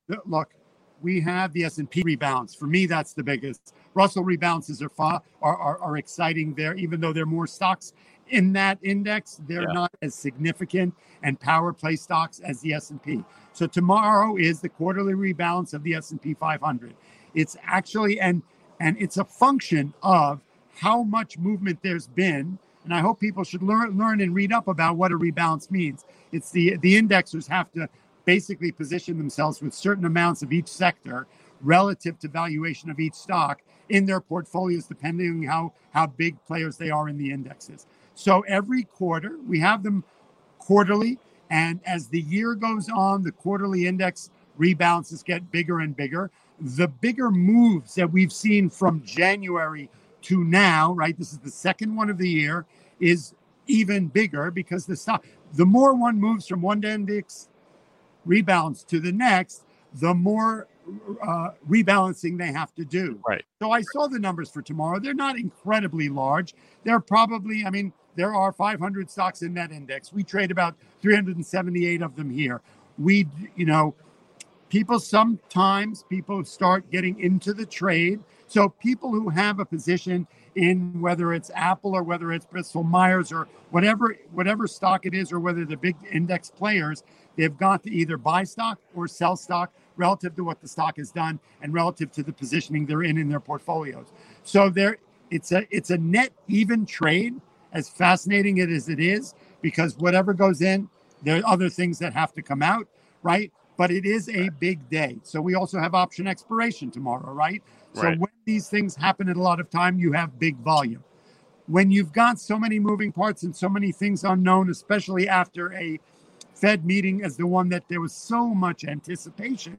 yeah. look, we have the S and P rebalance. For me, that's the biggest. Russell rebalances are, are, are are exciting there, even though they're more stocks in that index they're yeah. not as significant and power play stocks as the s&p so tomorrow is the quarterly rebalance of the s&p 500 it's actually and and it's a function of how much movement there's been and i hope people should learn learn and read up about what a rebalance means. It's the the indexers have to basically position themselves with certain amounts of each sector relative to valuation of each stock in their portfolios depending on how how big players they are in the indexes so every quarter, we have them quarterly. And as the year goes on, the quarterly index rebalances get bigger and bigger. The bigger moves that we've seen from January to now, right? This is the second one of the year, is even bigger because the stock, the more one moves from one index rebalance to the next, the more uh, rebalancing they have to do. Right. So I saw the numbers for tomorrow. They're not incredibly large. They're probably, I mean, there are 500 stocks in that index. We trade about 378 of them here. We, you know, people sometimes people start getting into the trade. So people who have a position in whether it's Apple or whether it's Bristol Myers or whatever whatever stock it is or whether the big index players, they've got to either buy stock or sell stock relative to what the stock has done and relative to the positioning they're in in their portfolios. So there it's a it's a net even trade as fascinating it as it is, because whatever goes in, there are other things that have to come out, right? But it is a big day. So we also have option expiration tomorrow, right? So right. when these things happen at a lot of time, you have big volume. When you've got so many moving parts and so many things unknown, especially after a Fed meeting as the one that there was so much anticipation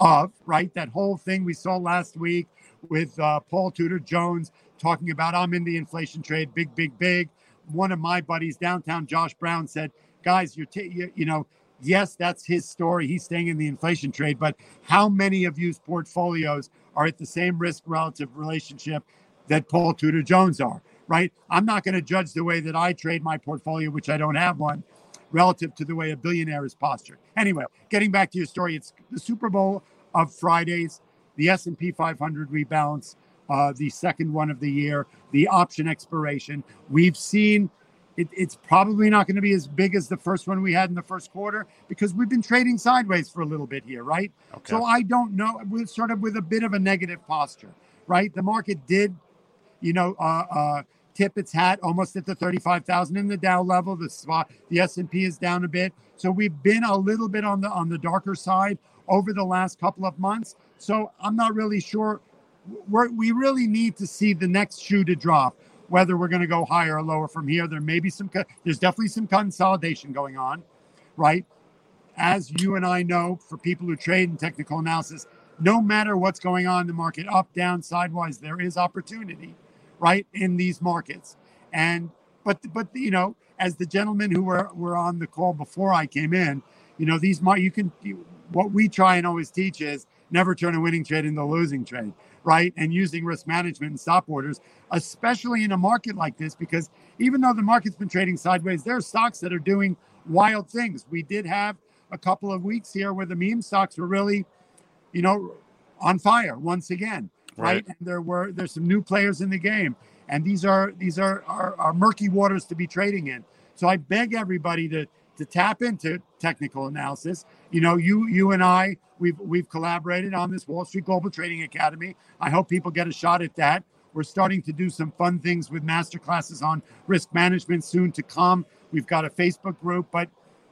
of, right? That whole thing we saw last week with uh, Paul Tudor Jones talking about I'm in the inflation trade, big, big, big. One of my buddies downtown, Josh Brown, said, "Guys, you're t- you, you know." Yes, that's his story. He's staying in the inflation trade, but how many of you's portfolios are at the same risk relative relationship that Paul Tudor Jones are? Right? I'm not going to judge the way that I trade my portfolio, which I don't have one, relative to the way a billionaire is postured. Anyway, getting back to your story, it's the Super Bowl of Fridays, the S&P 500 rebalance, uh, the second one of the year, the option expiration. We've seen it, it's probably not going to be as big as the first one we had in the first quarter because we've been trading sideways for a little bit here, right? Okay. So I don't know. We're sort of with a bit of a negative posture, right? The market did, you know, uh, uh, tip its hat almost at the 35,000 in the Dow level. The spot, the S&P is down a bit. So we've been a little bit on the on the darker side over the last couple of months. So I'm not really sure. We really need to see the next shoe to drop, whether we're going to go higher or lower from here. There may be some, there's definitely some consolidation going on, right? As you and I know, for people who trade in technical analysis, no matter what's going on in the market, up, down, sidewise, there is opportunity, right, in these markets. And but but you know, as the gentlemen who were were on the call before I came in, you know, these you can what we try and always teach is never turn a winning trade into a losing trade, right? And using risk management and stop orders, especially in a market like this, because even though the market's been trading sideways, there are stocks that are doing wild things. We did have a couple of weeks here where the meme stocks were really, you know, on fire once again, right? Right. And there were there's some new players in the game, and these are these are, are are murky waters to be trading in. So I beg everybody to to tap into technical analysis. You know, you you and I we've we've collaborated on this Wall Street Global Trading Academy. I hope people get a shot at that. We're starting to do some fun things with master classes on risk management soon to come. We've got a Facebook group, but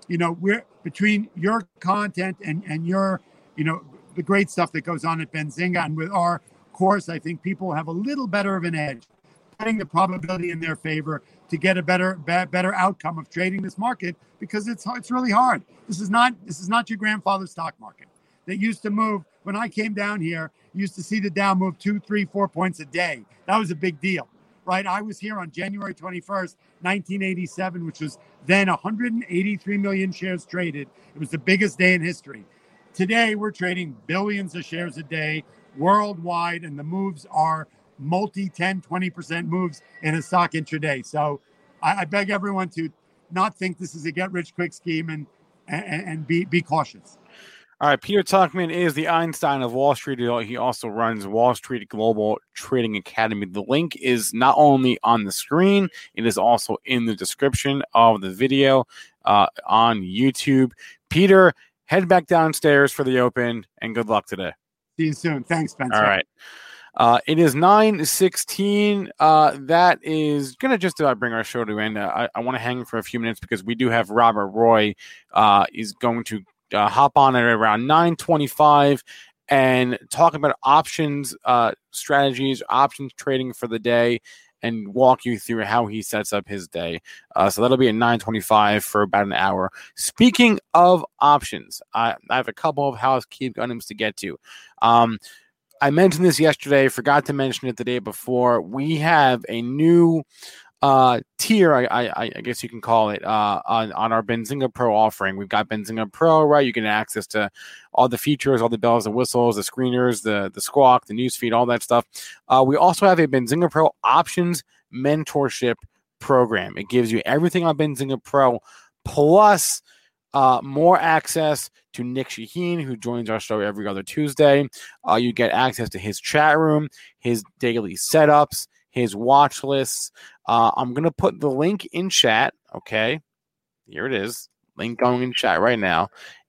you know, we're between your content and and your, you know, the great stuff that goes on at Benzinga and with our course, I think people have a little better of an edge, putting the probability in their favor to get a better better outcome of trading this market because it's it's really hard. This is not this is not your grandfather's stock market that used to move. When I came down here, used to see the Dow move two, three, four points a day. That was a big deal, right? I was here on January 21st, 1987, which was then 183 million shares traded. It was the biggest day in history. Today, we're trading billions of shares a day worldwide, and the moves are multi 10, 20% moves in a stock intraday. So I, I beg everyone to not think this is a get rich quick scheme and, and, and be, be cautious. All right, Peter Tuchman is the Einstein of Wall Street. He also runs Wall Street Global Trading Academy. The link is not only on the screen, it is also in the description of the video uh, on YouTube. Peter, head back downstairs for the open and good luck today. See you soon. Thanks, Spencer. All right. Uh, it is 916. Uh, that is going to just about bring our show to an end. Uh, I, I want to hang for a few minutes because we do have Robert Roy uh, is going to uh, hop on at around 925 and talk about options uh, strategies, options trading for the day, and walk you through how he sets up his day. Uh, so that'll be at 925 for about an hour. Speaking of options, I, I have a couple of housekeeping items to get to. Um, I mentioned this yesterday, forgot to mention it the day before. We have a new uh tier I, I i guess you can call it uh on, on our benzinga pro offering. We've got benzinga pro right? You get access to all the features all the bells and whistles the screeners the the squawk the newsfeed all that stuff. Uh we also have a benzinga pro options mentorship program. It gives you everything on benzinga pro plus uh, more access to Nic Chahine, who joins our show every other Tuesday. Uh, you get access to his chat room, his daily setups, his watch lists. Uh, I'm going to put the link in chat. Okay. Here it is. Link going in chat right now.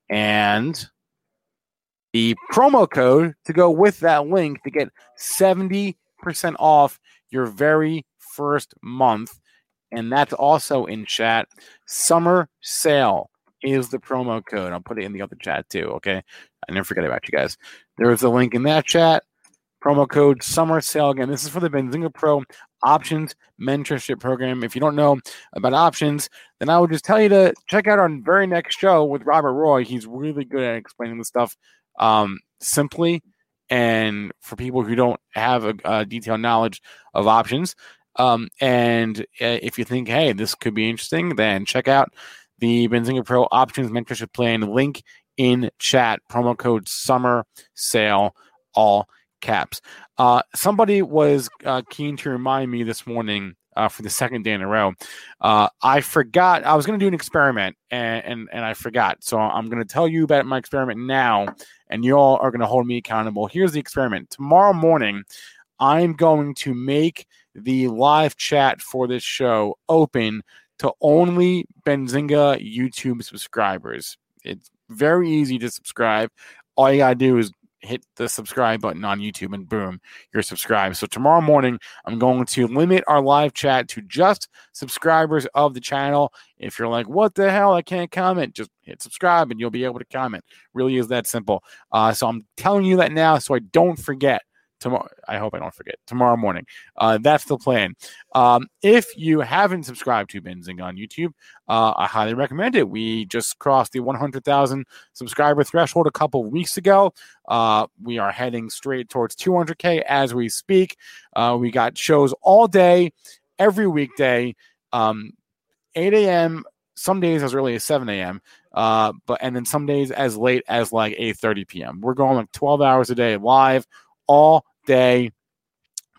And the promo code to go with that link to get 70% off your very first month. And that's also in chat. Summer sale is the promo code. I'll put it in the other chat too. Okay. I never forget about you guys. There's a link in that chat. Promo code summer sale. Again, this is for the Benzinga Pro options mentorship program. If you don't know about options, then I would just tell you to check out our very next show with Robert Roy. He's really good at explaining the stuff um, simply and for people who don't have a, a detailed knowledge of options. Um, and uh, if you think, hey, this could be interesting, then check out the Benzinga Pro Options Mentorship Plan. Link in chat. Promo code Summer Sale, all caps. Uh, somebody was uh, keen to remind me this morning uh, for the second day in a row. Uh, I forgot I was going to do an experiment and, and and I forgot. So I'm going to tell you about my experiment now, and you all are going to hold me accountable. Here's the experiment. Tomorrow morning, I'm going to make the live chat for this show open to only Benzinga YouTube subscribers. It's very easy to subscribe. All you gotta do is hit the subscribe button on YouTube and boom, you're subscribed. So tomorrow morning, I'm going to limit our live chat to just subscribers of the channel. If you're like, what the hell, I can't comment, just hit subscribe and you'll be able to comment. Really is that simple. Uh, so I'm telling you that now so I don't forget tomorrow. I hope I don't forget tomorrow morning. Uh, that's the plan. Um, if you haven't subscribed to Benzinga on YouTube, uh, I highly recommend it. We just crossed the 100,000 subscriber threshold a couple weeks ago. Uh, we are heading straight towards 200K as we speak. Uh, we got shows all day, every weekday, um, 8 a.m. Some days as early as 7 a.m. Uh, but and then some days as late as like 8:30 p.m. We're going like 12 hours a day live all day.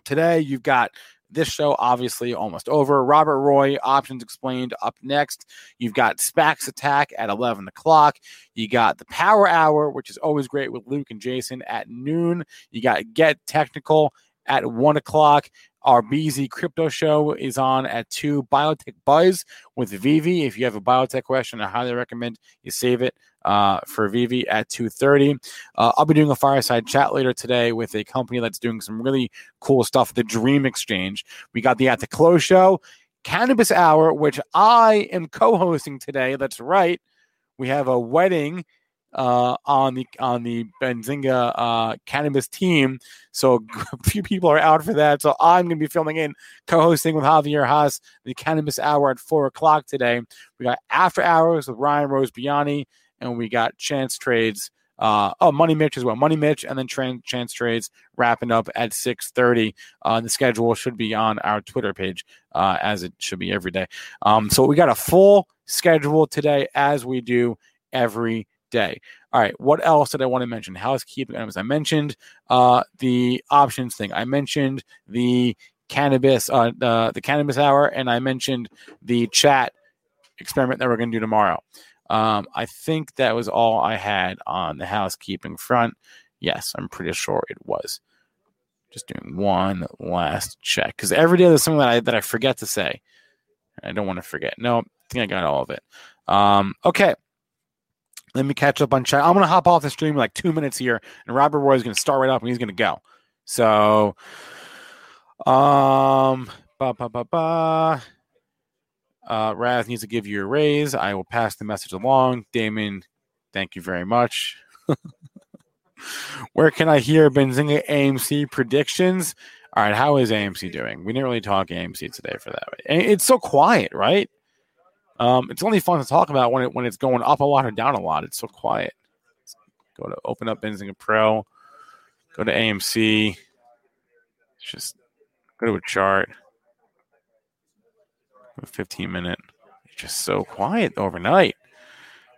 Today, you've got this show obviously almost over. Robert Roy, Options Explained, up next. You've got Spax Attack at 11 o'clock. You got the Power Hour, which is always great with Luke and Jason at noon. You got Get Technical at 1 o'clock. Our BZ Crypto Show is on at 2. Biotech Buzz with Vivi. If you have a biotech question, I highly recommend you save it uh, for Vivi at 2.30. Uh, I'll be doing a fireside chat later today with a company that's doing some really cool stuff, the Dream Exchange. We got the At the Close Show, Cannabis Hour, which I am co-hosting today. That's right. We have a wedding uh, on the on the Benzinga uh, cannabis team. So [laughs] a few people are out for that. So I'm going to be filming in, co-hosting with Javier Hasse the cannabis hour at four o'clock today. We got after hours with Ryan Rose Biani, and we got chance trades. Uh, oh, Money Mitch as well. Money Mitch, and then tra- chance trades wrapping up at six thirty. Uh, the schedule should be on our Twitter page, uh, as it should be every day. Um, so we got a full schedule today, as we do every day. All right, what else did I want to mention? Housekeeping items. I mentioned uh, the options thing. I mentioned the cannabis, uh, the the cannabis hour, and I mentioned the chat experiment that we're going to do tomorrow. Um, I think that was all I had on the housekeeping front. Yes, I'm pretty sure it was. Just doing one last check because every day there's something that I that I forget to say. I don't want to forget. No, I think I got all of it. Um, okay. Let me catch up on chat. I'm gonna hop off the stream in like two minutes here, and Robert Roy is gonna start right up and he's gonna go. So, um, ba ba ba ba. Uh, Raz needs to give you a raise. I will pass the message along. Damon, thank you very much. [laughs] Where can I hear Benzinga AMC predictions? All right, how is AMC doing? We didn't really talk AMC today for that. It's so quiet, right? Um, it's only fun to talk about when it when it's going up a lot or down a lot. It's so quiet. Go to open up Benzinga Pro. Go to AMC. Just go to a chart. A 15 minute. Just so quiet overnight.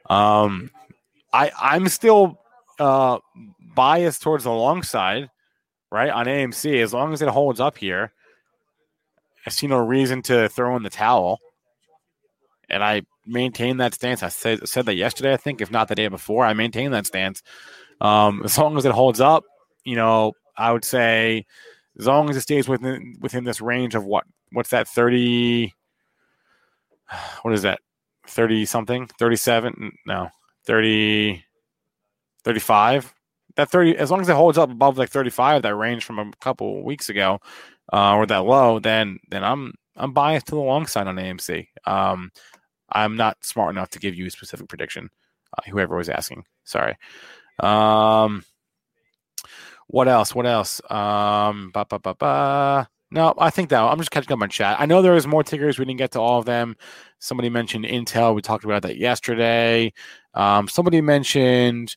Um, I I'm still uh biased towards the long side, right on AMC. As long as it holds up here, I see no reason to throw in the towel and I maintain that stance. I said, said that yesterday, I think, if not the day before. I maintain that stance. Um, as long as it holds up, you know, I would say as long as it stays within within this range of what what's that 30 [sighs] what is that 30 something 37 no 30 35 that 30 as long as it holds up above like 35 that range from a couple weeks ago uh, or that low then then i'm i'm biased to the long side on amc um, I'm not smart enough to give you a specific prediction. Uh, whoever was asking, sorry. Um, what else? What else? Um, ba, ba, ba, ba. No, I think that I'm just catching up on chat. I know there was more tickers. We didn't get to all of them. Somebody mentioned Intel. We talked about that yesterday. Um, somebody mentioned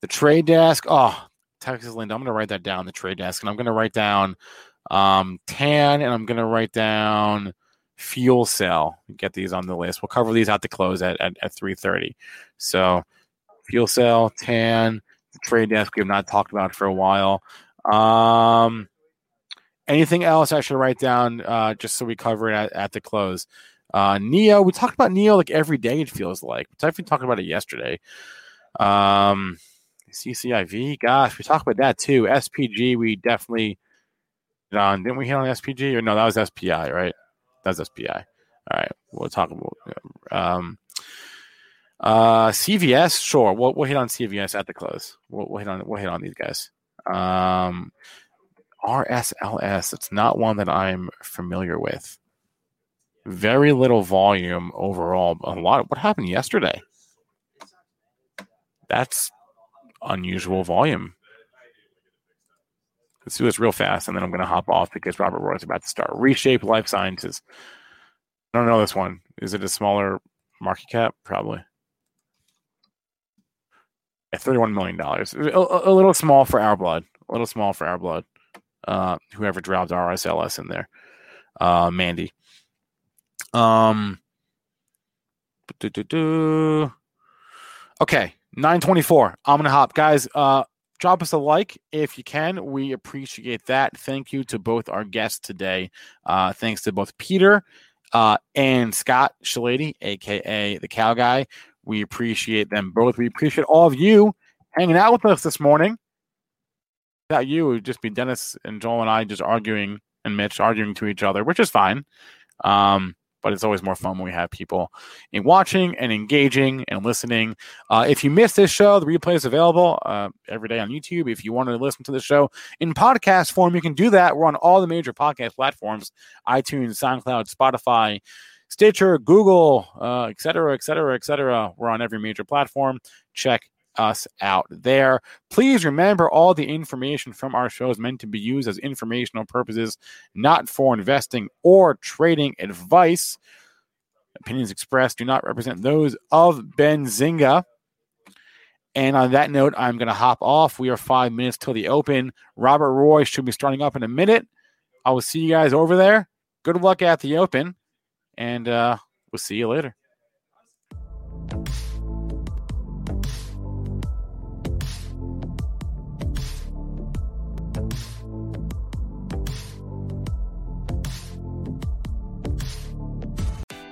the trade desk. Oh, Texas Linda. I'm going to write that down. The trade desk, and I'm going to write down um, Tan, and I'm going to write down fuel cell. Get these on the list. We'll cover these out to close at, at, at 3.30. So fuel cell, TAN, trade desk we have not talked about for a while. Um, Anything else I should write down uh, just so we cover it at, at the close? Uh, NIO, we talked about NIO like every day. It feels like we definitely talked about it yesterday. Um, CCIV, gosh, we talked about that too. SPG, we definitely on. Didn't we hit on SPG or no? That was SPI, right? That's SPI. All right, we'll talk about um, uh, CVS. Sure, we'll, we'll hit on CVS at the close. We'll, we'll hit on we'll hit on these guys. Um, RSLS. It's not one that I'm familiar with. Very little volume overall. A lot. Of, What happened yesterday? That's unusual volume. Let's do this real fast, and then I'm going to hop off because Robert Roy is about to start. Reshape Life Sciences. I don't know this one. Is it a smaller market cap? Probably. At $31 million. A, a, little small for our blood. A little small for our blood. Uh, whoever dropped RSLS in there. Uh, Mandy. Um, okay, 924. I'm gonna hop. Guys, uh drop us a like if you can. We appreciate that. Thank you to both our guests today. Uh thanks to both Peter uh and Scott Shellady, aka the cow guy. We appreciate them both. We appreciate all of you hanging out with us this morning. Without you, it would just be Dennis and Joel and I just arguing and Mitch arguing to each other, which is fine. Um, but it's always more fun when we have people in watching and engaging and listening. Uh, if you missed this show, the replay is available uh, every day on YouTube. If you want to listen to the show in podcast form, you can do that. We're on all the major podcast platforms iTunes, SoundCloud, Spotify. Stitcher, Google, uh, et cetera, et cetera, et cetera. We're on every major platform. Check us out there. Please remember all the information from our show is meant to be used as informational purposes, not for investing or trading advice. Opinions expressed do not represent those of Benzinga. And on that note, I'm going to hop off. We are five minutes till the open. Robert Roy should be starting up in a minute. I will see you guys over there. Good luck at the open, and uh, we'll see you later.